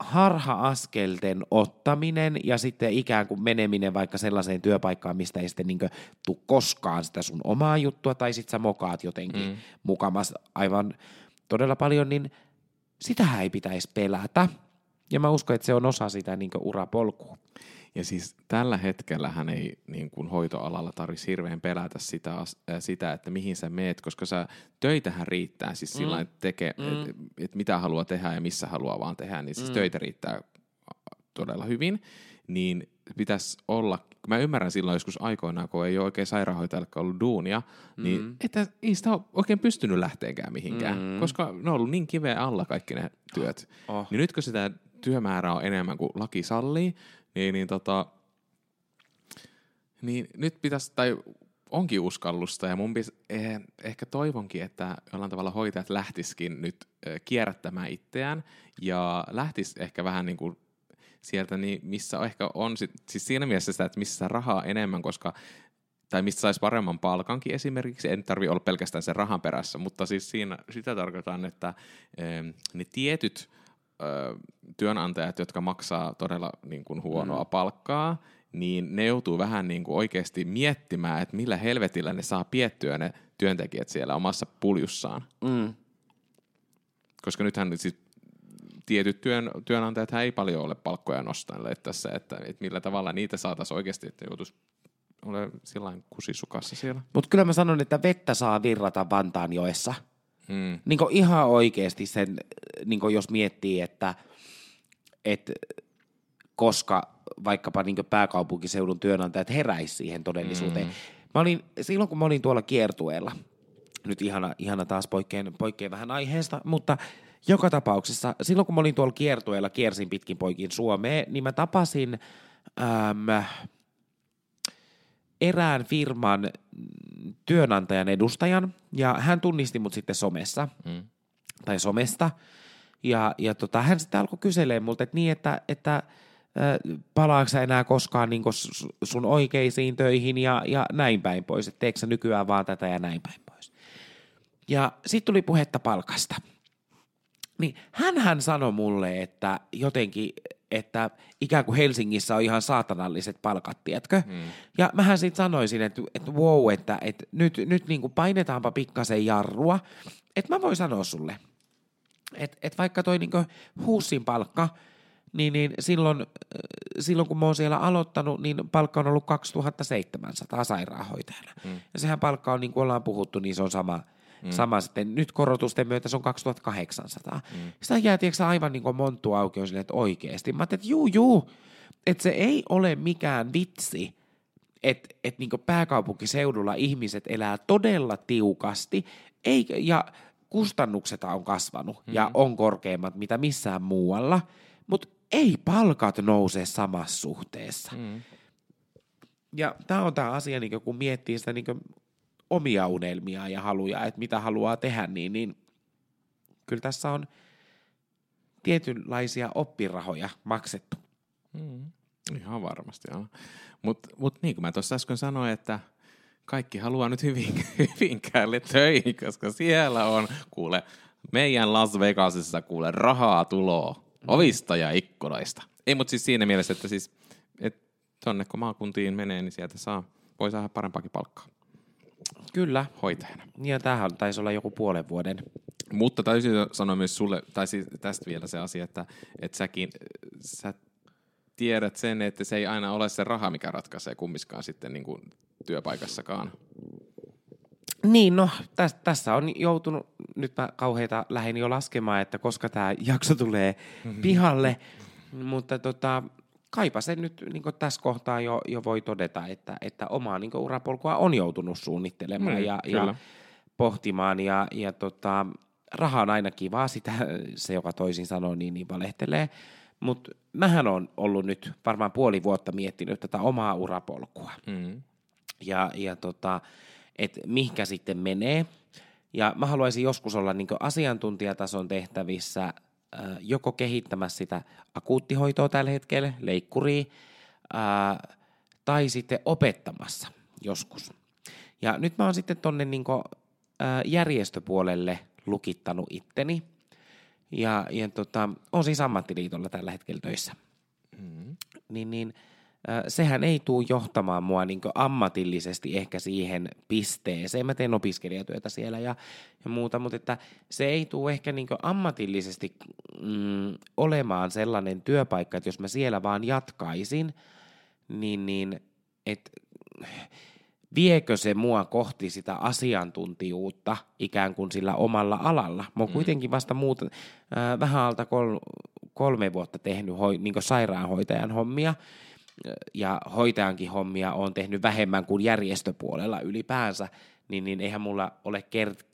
harha-askelten ottaminen ja sitten ikään kuin meneminen vaikka sellaiseen työpaikkaan, mistä ei sitten niin tuu koskaan sitä sun omaa juttua, tai sitten sä mokaat jotenkin mm. mukamas aivan todella paljon, niin sitähän ei pitäisi pelätä. Ja mä uskon, että se on osa sitä niin urapolkua. Ja siis tällä hetkellähän ei niin kuin hoitoalalla tarvitsisi hirveän pelätä sitä, äh, sitä, että mihin sä meet, koska sä, töitähän riittää siis mm. sillä että tekee, mm. että et mitä haluaa tehdä ja missä haluaa vaan tehdä, niin siis mm. töitä riittää todella hyvin, niin pitäisi olla, mä ymmärrän silloin joskus aikoinaan, kun ei ole oikein sairaanhoitajalle ollut duunia, niin Mm. että ei sitä ole oikein pystynyt lähteekään mihinkään, Mm. koska ne on ollut niin kiveä alla kaikki ne työt. Oh. Niin nyt kun sitä työmäärää on enemmän kuin laki sallii, niin, niin, tota, niin nyt pitäisi, tai onkin uskallusta, ja mun pis, eh, ehkä toivonkin, että jollain tavalla hoitajat lähtiskin nyt eh, kierrättämään itseään, ja lähtis ehkä vähän niin kuin sieltä, niin missä ehkä on, sit, siis siinä mielessä sitä, että missä rahaa enemmän, koska tai mistä saisi paremman palkankin esimerkiksi, en tarvi olla pelkästään sen rahan perässä, mutta siis siinä sitä tarkoitan, että ne tietyt ö, työnantajat, jotka maksaa todella niin kuin huonoa mm. palkkaa, niin ne joutuu vähän niin kuin oikeasti miettimään, että millä helvetillä ne saa piettyä ne työntekijät siellä omassa puljussaan. Mm. Koska nythän siis tietyt työn, työnantajat ei paljon ole palkkoja nostaneet tässä, että, että millä tavalla niitä saataisiin oikeasti, että joutuisi ole sillä kusisukassa siellä. Mutta kyllä mä sanon, että vettä saa virrata Vantaanjoessa. Mm. Niin ihan oikeasti sen, niin jos miettii, että, että koska vaikkapa niin pääkaupunkiseudun työnantajat heräisi siihen todellisuuteen. Mm. Mä olin, silloin kun mä olin tuolla kiertueella, nyt ihana, ihana taas poikkeen, poikkeen vähän aiheesta, mutta joka tapauksessa, silloin kun mä olin tuolla kiertueella, kiersin pitkin poikin Suomeen, niin mä tapasin äm, erään firman työnantajan edustajan, ja hän tunnisti mut sitten somessa, mm. tai somesta, ja, ja tota, hän sitten alkoi kyselemään multa, että niin, että, että palaako sä enää koskaan niin sun oikeisiin töihin ja, ja näin päin pois, että teekö sä nykyään vaan tätä ja näin päin pois. Ja sitten tuli puhetta palkasta. Niin hän sanoi mulle, että jotenkin, että ikään kuin Helsingissä on ihan saatanalliset palkat, tiedätkö? Mm. Ja mähän sitten sanoisin, että, että wow, että, että nyt, nyt niin kuin painetaanpa pikkasen jarrua. Että mä voin sanoa sulle, että, että vaikka toi niin huussin palkka – niin, niin silloin, äh, silloin kun mä oon siellä aloittanut, niin palkka on ollut 2700 sairaanhoitajana. Mm. Ja sehän palkka on, niin kuin ollaan puhuttu, niin se on sama, mm. sama sitten. Nyt korotusten myötä se on 2800. Mm. Sitä jää, tiedätkö, aivan niin kuin monttu auki on silleen, että oikeasti. Mä ajattelin, että juu, juu, että se ei ole mikään vitsi, että et niin pääkaupunkiseudulla ihmiset elää todella tiukasti, eikä, ja kustannukset on kasvanut mm. ja on korkeimmat mitä missään muualla, mutta ei palkat nouse samassa suhteessa. Mm. Ja tämä on tämä asia, niin kun miettii sitä niin omia unelmia ja haluja, että mitä haluaa tehdä, niin, niin kyllä tässä on tietynlaisia oppirahoja maksettu. Mm. Ihan varmasti, joo. Mutta mut niin kuin mä tuossa äsken sanoin, että kaikki haluaa nyt hyvin, Hyvinkäälle töihin, koska siellä on, kuule, meidän Las Vegasissa kuule rahaa tuloa ovista ja ikkunoista. Ei, mutta siis siinä mielessä, että siis, et tonne kun maakuntiin menee, niin sieltä saa, voi saada parempaakin palkkaa. Kyllä. Hoitajana. Ja tämähän taisi olla joku puolen vuoden. Mutta täytyy sanoa myös sulle, tai siis tästä vielä se asia, että, että säkin, sä tiedät sen, että se ei aina ole se raha, mikä ratkaisee kummiskaan sitten niin kuin työpaikassakaan. Niin, no täs, tässä on joutunut, nyt mä kauheita lähdin jo laskemaan, että koska tämä jakso tulee mm-hmm. pihalle, mutta tota, kaipa se nyt niin tässä kohtaa jo, jo voi todeta, että, että omaa niin urapolkua on joutunut suunnittelemaan mm, ja, ja pohtimaan ja, ja tota, raha on aina kivaa, sitä se joka toisin sanoo, niin, niin valehtelee. Mutta mähän on ollut nyt varmaan puoli vuotta miettinyt tätä omaa urapolkua. Mm. Ja, ja tota, että mihinkä sitten menee. Ja mä haluaisin joskus olla niin asiantuntijatason tehtävissä joko kehittämässä sitä akuuttihoitoa tällä hetkellä, leikkuria, tai sitten opettamassa joskus. Ja nyt mä oon sitten tonne niin järjestöpuolelle lukittanut itteni, ja, ja tota, on siis ammattiliitolla tällä hetkellä töissä. Mm. Niin, niin sehän ei tule johtamaan mua niin ammatillisesti ehkä siihen pisteeseen. Mä teen opiskelijatyötä siellä ja, ja muuta, mutta että se ei tule ehkä niin ammatillisesti mm, olemaan sellainen työpaikka, että jos mä siellä vaan jatkaisin, niin, niin että viekö se mua kohti sitä asiantuntijuutta ikään kuin sillä omalla alalla. Mä oon mm. kuitenkin vasta muuta, äh, vähän alta kol, kolme vuotta tehnyt hoi, niin sairaanhoitajan hommia, ja hoitajankin hommia on tehnyt vähemmän kuin järjestöpuolella ylipäänsä, niin, niin eihän mulla ole kert,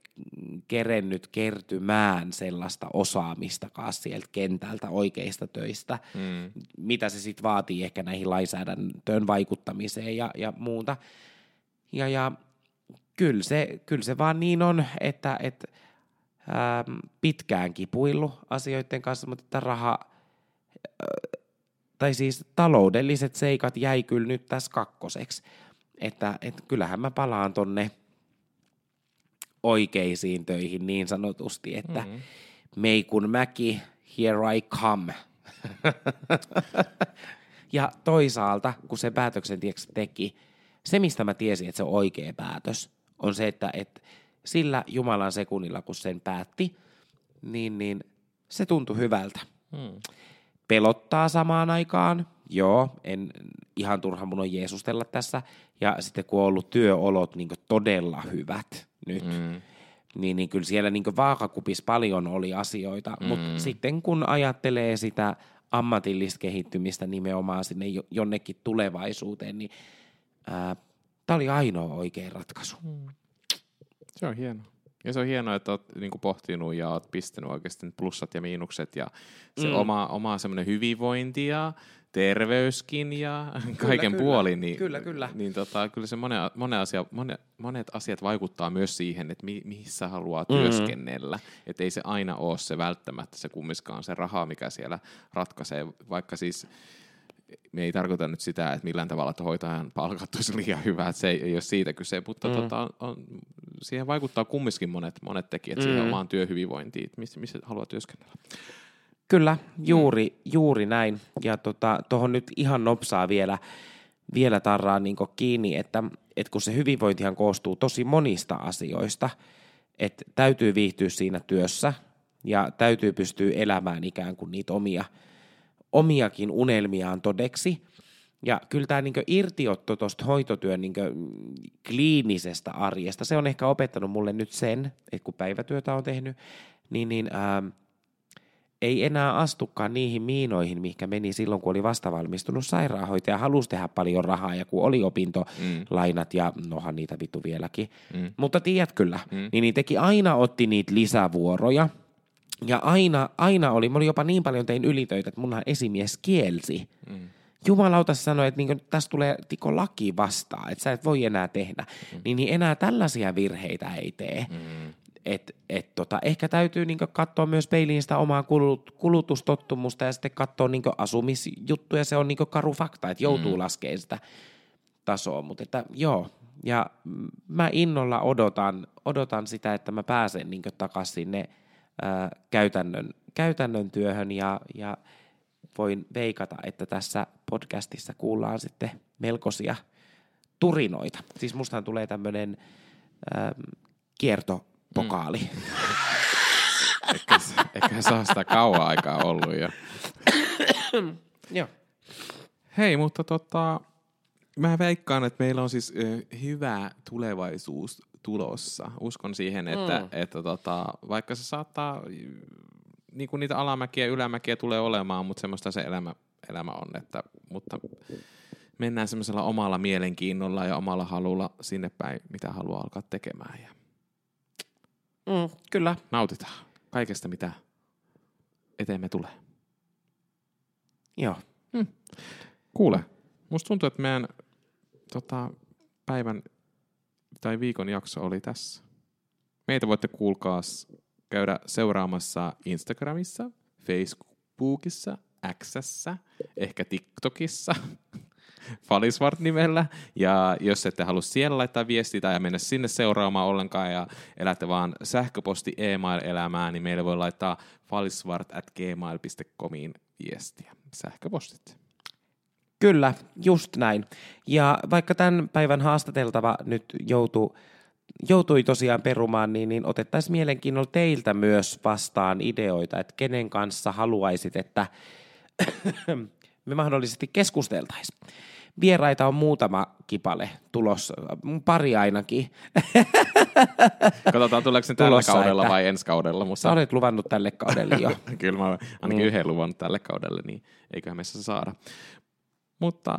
kerennyt kertymään sellaista osaamistakaan sieltä kentältä oikeista töistä, mm. mitä se sitten vaatii ehkä näihin lainsäädäntöön vaikuttamiseen ja, ja muuta. Ja, ja kyllä se, kyllä se vaan niin on, että, että ää, pitkään kipuillut asioiden kanssa, mutta että raha, tai siis taloudelliset seikat jäi kyllä nyt tässä kakkoseksi. Että, että kyllähän mä palaan tonne oikeisiin töihin niin sanotusti, että mm-hmm. meikun mäki, here I come. ja toisaalta, kun se päätöksen teki, se mistä mä tiesin, että se on oikea päätös, on se, että, että sillä Jumalan sekunnilla, kun sen päätti, niin, niin se tuntui hyvältä. Mm pelottaa samaan aikaan. Joo, en ihan turha mun on Jeesustella tässä. Ja sitten kun on ollut työolot niin todella hyvät nyt, mm. niin, niin kyllä siellä niin vaakakupissa paljon oli asioita. Mm. Mutta sitten kun ajattelee sitä ammatillista kehittymistä nimenomaan sinne jonnekin tulevaisuuteen, niin Tämä oli ainoa oikea ratkaisu. Se on hienoa. Ja se on hienoa, että olet niin pohtinut ja olet pistänyt oikeasti plussat ja miinukset ja se mm. oma, oma semmoinen hyvinvointi ja terveyskin ja kaiken kyllä. puolin, niin, Kyllä, kyllä. niin tota, kyllä se monen, monen asia, monet, monet asiat vaikuttaa myös siihen, että mi, missä haluaa Mm. työskennellä. Että ei se aina ole se välttämättä se kummiskaan se raha, mikä siellä ratkaisee, vaikka siis me ei tarkoita nyt sitä, että millään tavalla, että hoitajan palkat olisi liian hyvä, että se ei, ei ole siitä kyse, mutta mm. tota, on, on, siihen vaikuttaa kumminkin monet, monet tekijät mm. siihen omaan työhyvinvointiin, missä, missä haluaa työskennellä. Kyllä, juuri, mm. juuri näin. Ja tuohon tota, nyt ihan nopsaa vielä, vielä tarraa niin kiinni, että, että kun se hyvinvointihan koostuu tosi monista asioista, että täytyy viihtyä siinä työssä ja täytyy pystyä elämään ikään kuin niitä omia, omiakin unelmiaan todeksi. Ja kyllä tämä niin irtiotto tuosta hoitotyön niin kliinisestä arjesta, se on ehkä opettanut mulle nyt sen, että kun päivätyötä on tehnyt, niin, niin ää, ei enää astukaan niihin miinoihin, mihinkä meni silloin, kun oli vastavalmistunut sairaanhoitaja, halusi tehdä paljon rahaa ja kun oli opintolainat ja nohan niitä vittu vieläkin. Mm. Mutta tiedät kyllä, mm. niin, niin teki aina otti niitä lisävuoroja ja aina, aina oli, mä olin jopa niin paljon tein ylitöitä, että munhan esimies kielsi. Mm. Jumalauta sanoi, että niin tässä tulee tiko laki vastaan, että sä et voi enää tehdä. Mm. Niin, niin enää tällaisia virheitä ei tee. Mm. Et, et tota, ehkä täytyy niin katsoa myös peiliin sitä omaa kulut, kulutustottumusta ja sitten katsoa niin asumisjuttuja. Se on niin karu fakta, että joutuu mm. laskemaan sitä tasoa. Mutta että joo, ja mä innolla odotan, odotan sitä, että mä pääsen niin takaisin sinne ää, käytännön, käytännön työhön ja, ja voin veikata, että tässä podcastissa kuullaan sitten melkoisia turinoita. Siis mustahan tulee tämmöinen kierto pokaali. Mm. ehkä, ehkä se on sitä kauan aikaa ollut jo. Joo. Hei, mutta tota, mä veikkaan, että meillä on siis ö, hyvä tulevaisuus tulossa. Uskon siihen, että, mm. että tota, vaikka se saattaa, niin kuin niitä alamäkiä ja ylämäkiä tulee olemaan, mutta semmoista se elämä, elämä on. Että, mutta mennään semmoisella omalla mielenkiinnolla ja omalla halulla sinne päin, mitä haluaa alkaa tekemään. Ja Mm, kyllä. Nautitaan kaikesta, mitä eteemme tulee. Joo. Hmm. Kuule, musta tuntuu, että meidän tota, päivän tai viikon jakso oli tässä. Meitä voitte kuulkaas käydä seuraamassa Instagramissa, Facebookissa, Xssä, ehkä TikTokissa, Falisvart-nimellä. Ja jos ette halua siellä laittaa viestiä tai mennä sinne seuraamaan ollenkaan ja elätte vaan sähköposti e-mail-elämää, niin meille voi laittaa falisvart at gmail.comiin viestiä. Sähköpostit. Kyllä, just näin. Ja vaikka tämän päivän haastateltava nyt joutuu joutui tosiaan perumaan, niin, niin otettaisiin mielenkiinnolla teiltä myös vastaan ideoita, että kenen kanssa haluaisit, että me mahdollisesti keskusteltaisiin. Vieraita on muutama kipale tulossa, pari ainakin. Katsotaan, tuleeko se tällä tulossa, kaudella että... vai ensi kaudella. Mutta... Sä olet luvannut tälle kaudelle jo. Kyllä mä ainakin mm. yhden luvannut tälle kaudelle, niin eiköhän meissä saada. Mutta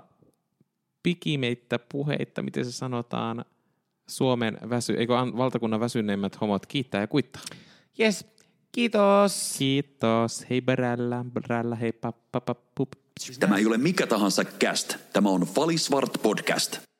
pikimeittä puheitta, miten se sanotaan, Suomen väsy, eikö valtakunnan väsyneimmät homot kiittää ja kuittaa. Yes, kiitos. Kiitos. Hei brällä, brällä, hei pappa, Tämä ei ole mikä tahansa cast. Tämä on Falisvart podcast.